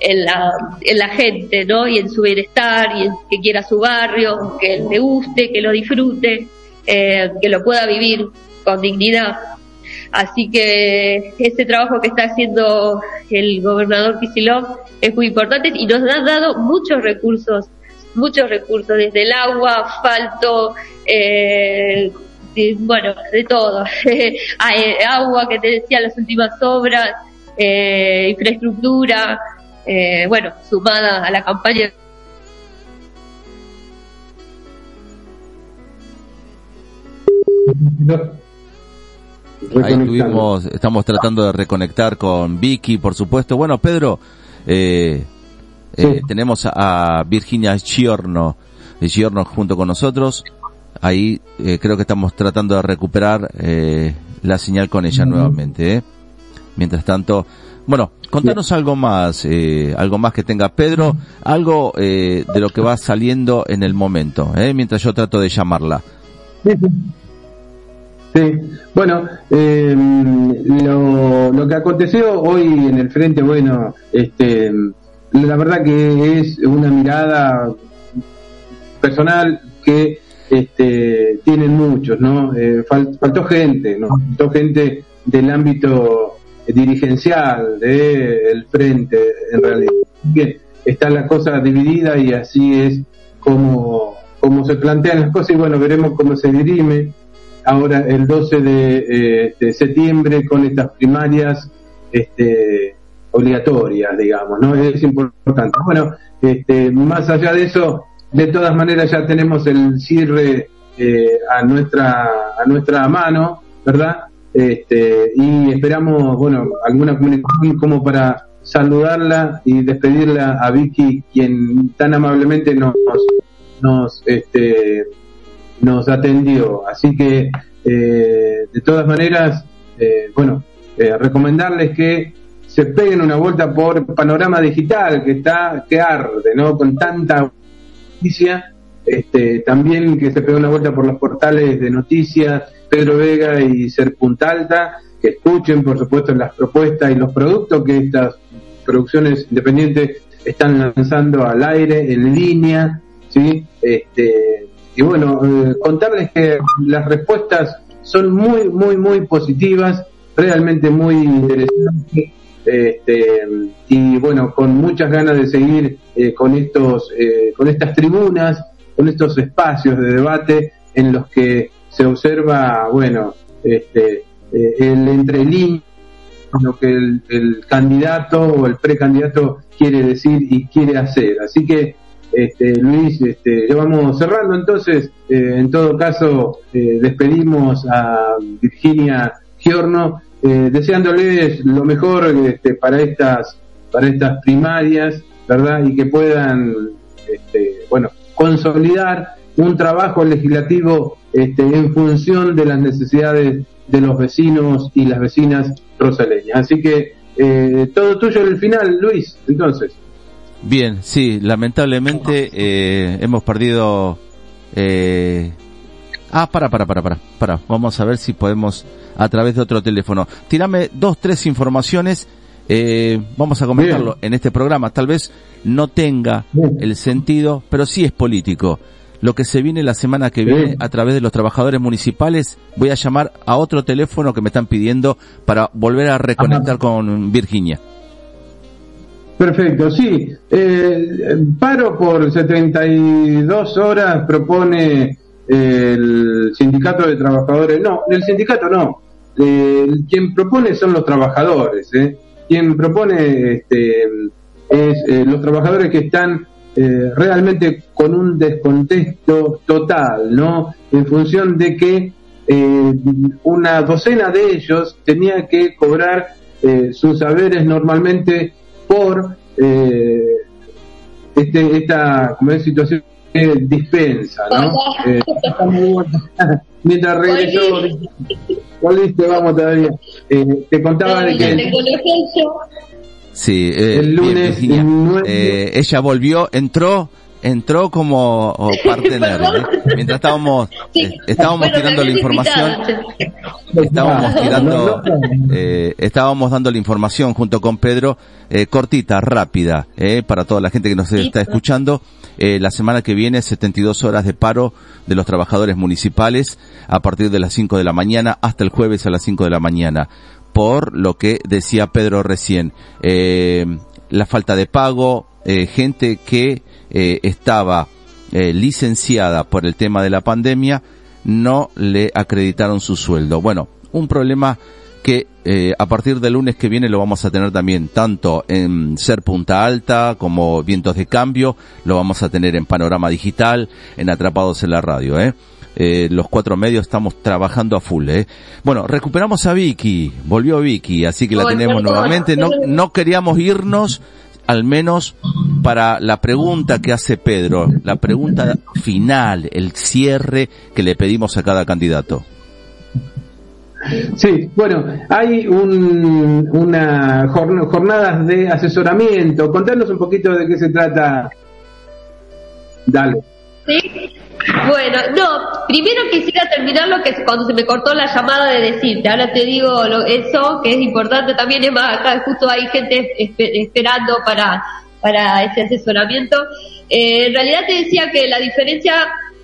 en la, en la gente, ¿no? Y en su bienestar, y en que quiera su barrio, que le guste, que lo disfrute, eh, que lo pueda vivir con dignidad. Así que ese trabajo que está haciendo el gobernador Kisilov es muy importante y nos ha dado muchos recursos, muchos recursos, desde el agua, asfalto, eh, bueno, de todo. *laughs* agua, que te decía, las últimas obras, eh, infraestructura, eh, bueno, sumada a la campaña Ahí estuvimos, estamos tratando de reconectar con Vicky, por supuesto. Bueno, Pedro, eh, eh, tenemos a, Virginia Giorno, Giorno junto con nosotros. Ahí eh, creo que estamos tratando de recuperar eh, la señal con ella nuevamente. ¿eh? Mientras tanto, bueno, contanos algo más, eh, algo más que tenga Pedro, algo eh, de lo que va saliendo en el momento, ¿eh? mientras yo trato de llamarla. Sí, sí. Bueno, eh, lo, que aconteció hoy en el frente, bueno, este, la verdad que es una mirada personal que este, tienen muchos, ¿no? Eh, fal- faltó gente, ¿no? Faltó gente del ámbito dirigencial del frente, en realidad. Que está la cosa dividida y así es como, como se plantean las cosas y bueno, veremos cómo se dirime ahora el 12 de, eh, septiembre con estas primarias este, obligatorias, digamos, ¿no? Es importante. Bueno, este, más allá de eso, de todas maneras ya tenemos el cierre eh, a nuestra a nuestra mano, ¿verdad? Este, y esperamos, bueno, alguna comunicación como para saludarla y despedirla a Vicky, quien tan amablemente nos, nos este, nos atendió. Así que, eh, de todas maneras, eh, bueno, eh, recomendarles que se peguen una vuelta por Panorama Digital, que está, que arde, ¿no? Con tanta noticia. Este, también que se pegue una vuelta por los portales de noticias, Pedro Vega y Ser Punta Alta, que escuchen, por supuesto, las propuestas y los productos que estas producciones independientes están lanzando al aire, en línea, ¿sí? Este, y bueno, eh, contarles que las respuestas son muy, muy, muy positivas, realmente muy interesantes, este, y bueno, con muchas ganas de seguir eh, con estos, eh, con estas tribunas, con estos espacios de debate en los que se observa, bueno, este, eh, el entrelínea, lo que el candidato o el precandidato quiere decir y quiere hacer. Así que este, Luis, este, ya vamos cerrando entonces. Eh, en todo caso, eh, despedimos a Virginia Giorno, eh, deseándoles lo mejor este, para estas para estas primarias, ¿verdad? Y que puedan, este, bueno, consolidar un trabajo legislativo este, en función de las necesidades de los vecinos y las vecinas rosaleñas. Así que eh, todo tuyo en el final, Luis. Entonces. Bien, sí, lamentablemente eh, hemos perdido eh, Ah, para, para, para, para, para. Vamos a ver si podemos a través de otro teléfono. Tírame dos, tres informaciones. Eh, vamos a comentarlo en este programa. Tal vez no tenga el sentido, pero sí es político. Lo que se viene la semana que viene a través de los trabajadores municipales, voy a llamar a otro teléfono que me están pidiendo para volver a reconectar con Virginia. Perfecto, sí. Eh, paro por 72 horas propone el sindicato de trabajadores. No, el sindicato no. Eh, quien propone son los trabajadores. ¿eh? Quien propone este, es eh, los trabajadores que están eh, realmente con un descontexto total, ¿no? En función de que una docena de ellos tenía que cobrar sus saberes normalmente por eh, este, esta como es, situación que dispensa, ¿no? Eh, *laughs* Mientras regresó, volviste, *laughs* vamos todavía. Eh, te contaba de que... Sí, eh, el lunes, eh, ella volvió, entró, entró como *laughs* partener. ¿eh? Mientras estábamos, eh, estábamos tirando la información, estábamos tirando, eh, estábamos dando la información junto con Pedro, eh, cortita, rápida, eh, para toda la gente que nos está escuchando. Eh, la semana que viene, 72 horas de paro de los trabajadores municipales a partir de las 5 de la mañana hasta el jueves a las 5 de la mañana. Por lo que decía Pedro recién, eh, la falta de pago, eh, gente que eh, estaba eh, licenciada por el tema de la pandemia, no le acreditaron su sueldo. Bueno, un problema que eh, a partir del lunes que viene lo vamos a tener también tanto en Ser Punta Alta como Vientos de Cambio, lo vamos a tener en Panorama Digital, en Atrapados en la Radio, ¿eh? Eh, los cuatro medios estamos trabajando a full, ¿eh? Bueno, recuperamos a Vicky, volvió Vicky, así que la tenemos nuevamente, no, no queríamos irnos, al menos para la pregunta que hace Pedro, la pregunta final, el cierre que le pedimos a cada candidato. Sí, bueno, hay un, una jornadas de asesoramiento. Contanos un poquito de qué se trata. Dale. Sí. Bueno, no, primero quisiera terminar lo que cuando se me cortó la llamada de decirte, ahora te digo lo, eso, que es importante también, es más, acá justo hay gente esperando para, para ese asesoramiento. Eh, en realidad te decía que la diferencia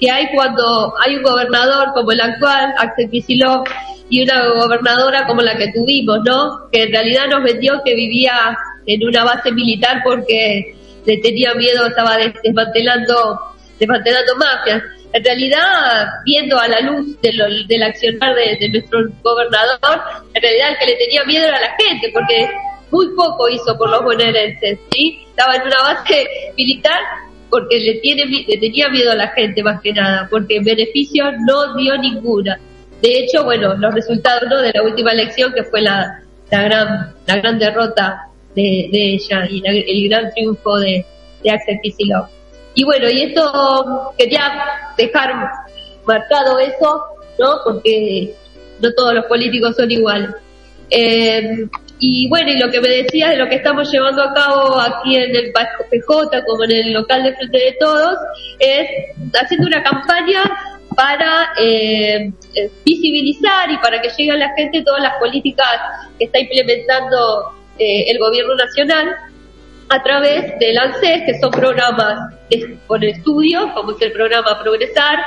que hay cuando hay un gobernador como el actual, Axel Kicillof, y una gobernadora como la que tuvimos, ¿no? Que en realidad nos vendió que vivía en una base militar porque le tenía miedo, estaba desmantelando desmantelando mafias. En realidad, viendo a la luz de lo, del accionar de, de, nuestro gobernador, en realidad el que le tenía miedo era la gente, porque muy poco hizo por los bonaerenses, ¿sí? Estaba en una base militar porque le, tiene, le tenía miedo a la gente más que nada, porque en beneficio no dio ninguna. De hecho, bueno, los resultados ¿no? de la última elección, que fue la, la gran la gran derrota de, de ella y la, el gran triunfo de, de Axel Kicillof. Y bueno, y esto quería dejar marcado eso, ¿no? Porque no todos los políticos son iguales. Eh, y bueno, y lo que me decías de lo que estamos llevando a cabo aquí en el PJ, como en el local de Frente de Todos, es haciendo una campaña para eh, visibilizar y para que llegue a la gente todas las políticas que está implementando eh, el gobierno nacional a través del ANSES, que son programas por estudio, como es el programa Progresar,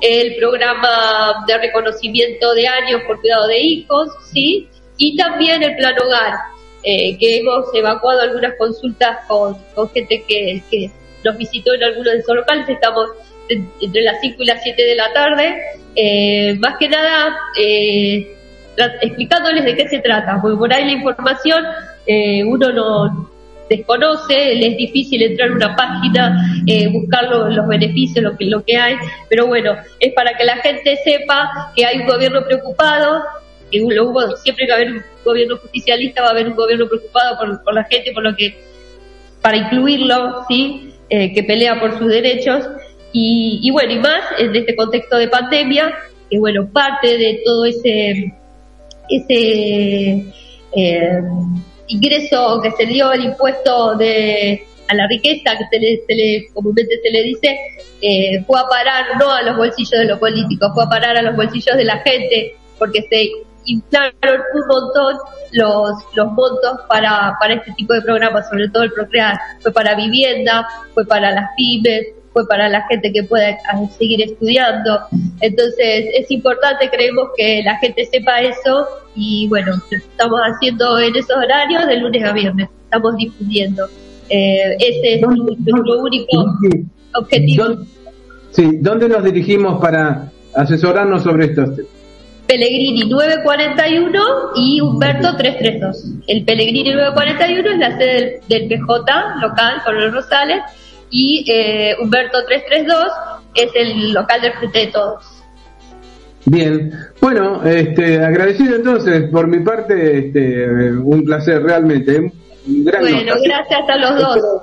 el programa de reconocimiento de años por cuidado de hijos, ¿sí? Y también el Plan Hogar, eh, que hemos evacuado algunas consultas con, con gente que, nos visitó en algunos de esos locales, estamos entre las 5 y las 7 de la tarde, eh, más que nada eh, explicándoles de qué se trata, porque por ahí la información uno no desconoce, le es difícil entrar a una página, eh, buscar lo, los beneficios, lo que, lo que hay, pero bueno, es para que la gente sepa que hay un gobierno preocupado, que lo hubo, siempre que va a haber un gobierno justicialista va a haber un gobierno preocupado por, por la gente, por lo que, para incluirlo, ¿sí? Eh, que pelea por sus derechos, y, y bueno, y más en este contexto de pandemia, que bueno, parte de todo ese, ese, eh, ingreso que se dio el impuesto de, a la riqueza que se le, se le comúnmente se le dice, eh, fue a parar no a los bolsillos de los políticos, fue a parar a los bolsillos de la gente, porque se inflaron un montón los, los montos para, para este tipo de programas, sobre todo el Procrear. Fue para vivienda, fue para las pymes, fue para la gente que pueda seguir estudiando. Entonces es importante, creemos que la gente sepa eso y bueno, estamos haciendo en esos horarios de lunes a viernes, estamos difundiendo. Eh, ese es nuestro único objetivo. Sí, ¿dónde nos dirigimos para asesorarnos sobre estos temas? Pellegrini 941 y Humberto 332. El Pellegrini 941 es la sede del, PJ local, Coronel Rosales, y eh, Humberto 332 es el local del Frente de Todos. Bien, bueno, este, agradecido entonces por mi parte, este, un placer realmente. bueno, gracias a los dos.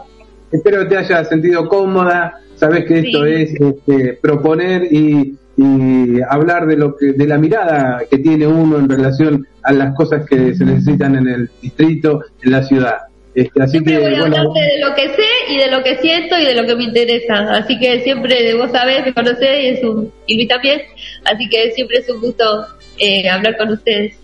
Espero, que te hayas sentido cómoda, sabes que esto es este, proponer y y hablar de lo que de la mirada que tiene uno en relación a las cosas que se necesitan en el distrito, en la ciudad. Este, así siempre que, voy a hablarte de lo que sé y de lo que siento y de lo que me interesa. Así que siempre vos sabés, me conocés y, es un, y mí también. Así que siempre es un gusto eh, hablar con ustedes.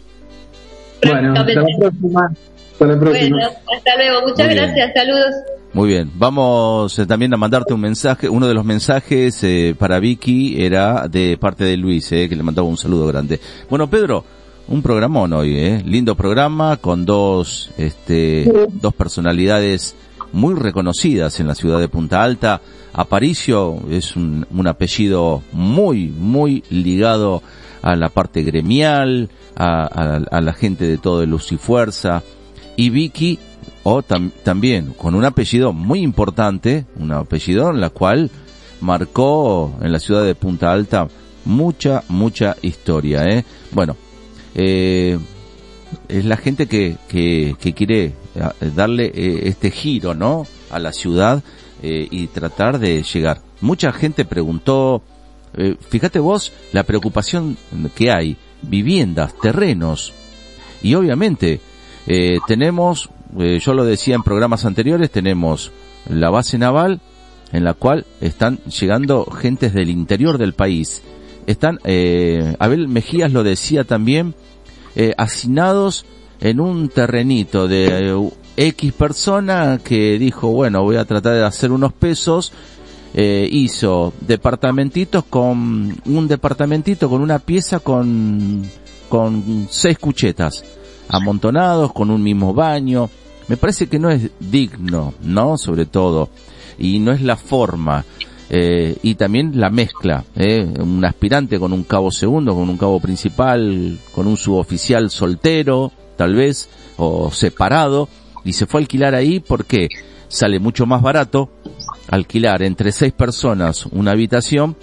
Bueno, hasta la próxima. Hasta la próxima. Bueno, hasta luego. Muchas gracias. Saludos. Muy bien, vamos eh, también a mandarte un mensaje. Uno de los mensajes eh, para Vicky era de parte de Luis, eh, que le mandaba un saludo grande. Bueno, Pedro, un programón hoy, eh. lindo programa con dos, este, dos personalidades muy reconocidas en la ciudad de Punta Alta. Aparicio es un, un apellido muy, muy ligado a la parte gremial, a, a la gente de todo el Luz y Fuerza. Y Vicky o también con un apellido muy importante, un apellido en la cual marcó en la ciudad de Punta Alta mucha, mucha historia, ¿eh? Bueno, eh, es la gente que, que, que quiere eh, darle eh, este giro, ¿no? A la ciudad y tratar de llegar. Mucha gente preguntó, fíjate vos la preocupación que hay, viviendas, terrenos, y obviamente tenemos yo lo decía en programas anteriores, tenemos la base naval en la cual están llegando gentes del interior del país. Están, eh, Abel Mejías lo decía también, eh, hacinados en un terrenito de eh, X persona que dijo, bueno, voy a tratar de hacer unos pesos, eh, hizo departamentitos con, un departamentito con una pieza con, con seis cuchetas amontonados con un mismo baño. Me parece que no es digno, ¿no? Sobre todo. Y no es la forma. Eh, y también la mezcla, ¿eh? un aspirante con un cabo segundo, con un cabo principal, con un suboficial soltero, tal vez, o separado, y se fue a alquilar ahí porque sale mucho más barato alquilar entre seis personas una habitación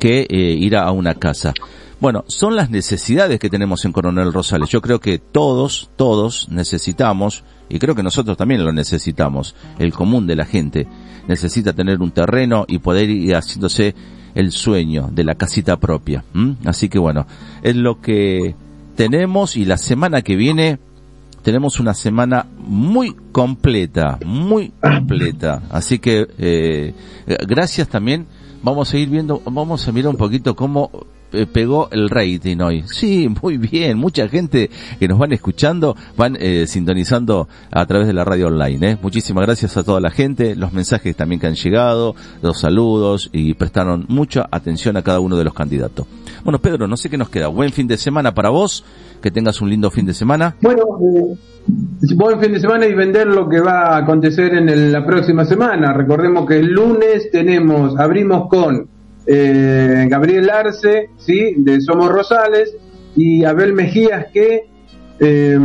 que eh, ir a una casa. Bueno, son las necesidades que tenemos en Coronel Rosales. Yo creo que todos, todos necesitamos, y creo que nosotros también lo necesitamos, el común de la gente necesita tener un terreno y poder ir haciéndose el sueño de la casita propia. Así que bueno, es lo que tenemos y la semana que viene tenemos una semana muy completa, muy completa. Así que eh, gracias también. Vamos a ir viendo, vamos a mirar un poquito cómo pegó el rating hoy. *laughs* Sí, muy bien. Mucha gente que nos van escuchando, van eh, sintonizando a través de la radio online. ¿eh? Muchísimas gracias a toda la gente, los mensajes también que han llegado, los saludos y prestaron mucha atención a cada uno de los candidatos. Bueno, Pedro, no sé qué nos queda. Buen fin de semana para vos. Que tengas un lindo fin de semana. Bueno, buen fin de semana y vender lo que va a acontecer en la próxima semana. Recordemos que el lunes tenemos, abrimos con eh, Gabriel Arce, ¿sí? de Somos Rosales, y Abel Mejías, que eh,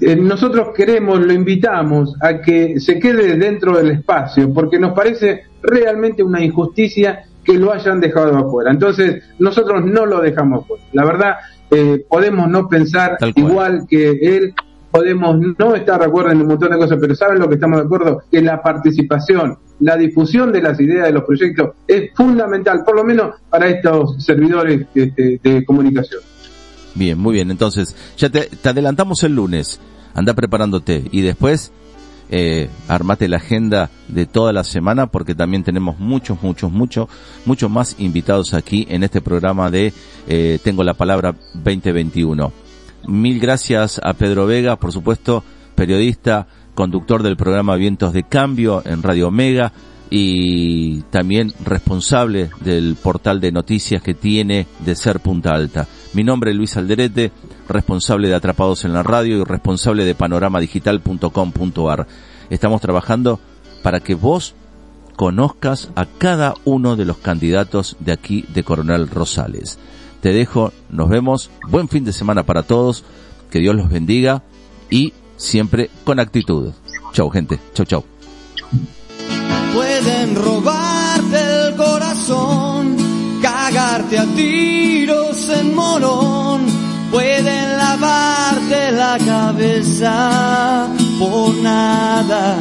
eh, nosotros queremos, lo invitamos a que se quede dentro del espacio, porque nos parece realmente una injusticia que lo hayan dejado afuera. Entonces, nosotros no lo dejamos afuera. La verdad, eh, podemos no pensar igual que él, podemos no estar de acuerdo en un montón de cosas, pero ¿saben lo que estamos de acuerdo? Que la participación, la difusión de las ideas de los proyectos es fundamental, por lo menos para estos servidores de, comunicación. Bien, muy bien. Entonces, ya te, adelantamos el lunes. Anda preparándote. Y después, eh, armate la agenda de toda la semana porque también tenemos muchos, muchos, muchos, muchos más invitados aquí en este programa de eh, Tengo la Palabra 2021. Mil gracias a Pedro Vega, por supuesto, periodista, conductor del programa Vientos de Cambio en Radio Omega y también responsable del portal de noticias que tiene de Ser Punta Alta. Mi nombre es Luis Alderete, responsable de Atrapados en la Radio y responsable de panoramadigital.com.ar. Estamos trabajando para que vos conozcas a cada uno de los candidatos de aquí de Coronel Rosales. Te dejo, nos vemos, buen fin de semana para todos, que Dios los bendiga y siempre con actitud. Chau gente, chau chau. Pueden robarte el corazón, cagarte a tiros en morón, pueden lavarte la cabeza por nada.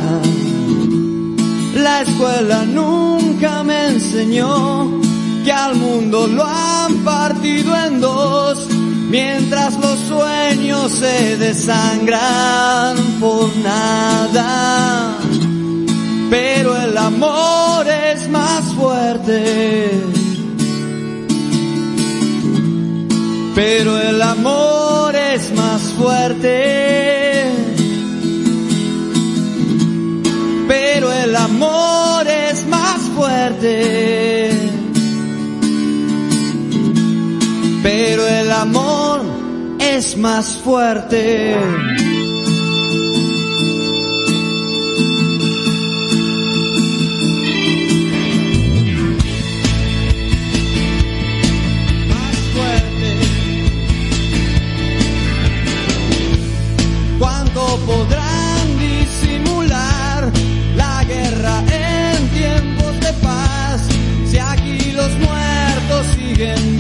La escuela nunca me enseñó que al mundo lo han partido en dos, mientras los sueños se desangran por nada. Pero el amor es más fuerte. Pero el amor es más fuerte. Pero el amor es más fuerte. Es más fuerte. Más fuerte. ¿Cuánto podrán disimular la guerra en tiempos de paz si aquí los muertos siguen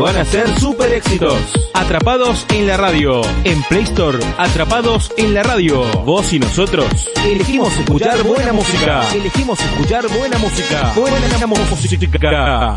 van a ser super éxitos. Atrapados en la radio. En Play Store, Atrapados en la radio. Vos y nosotros elegimos escuchar buena música. Elegimos escuchar buena música. Buena música.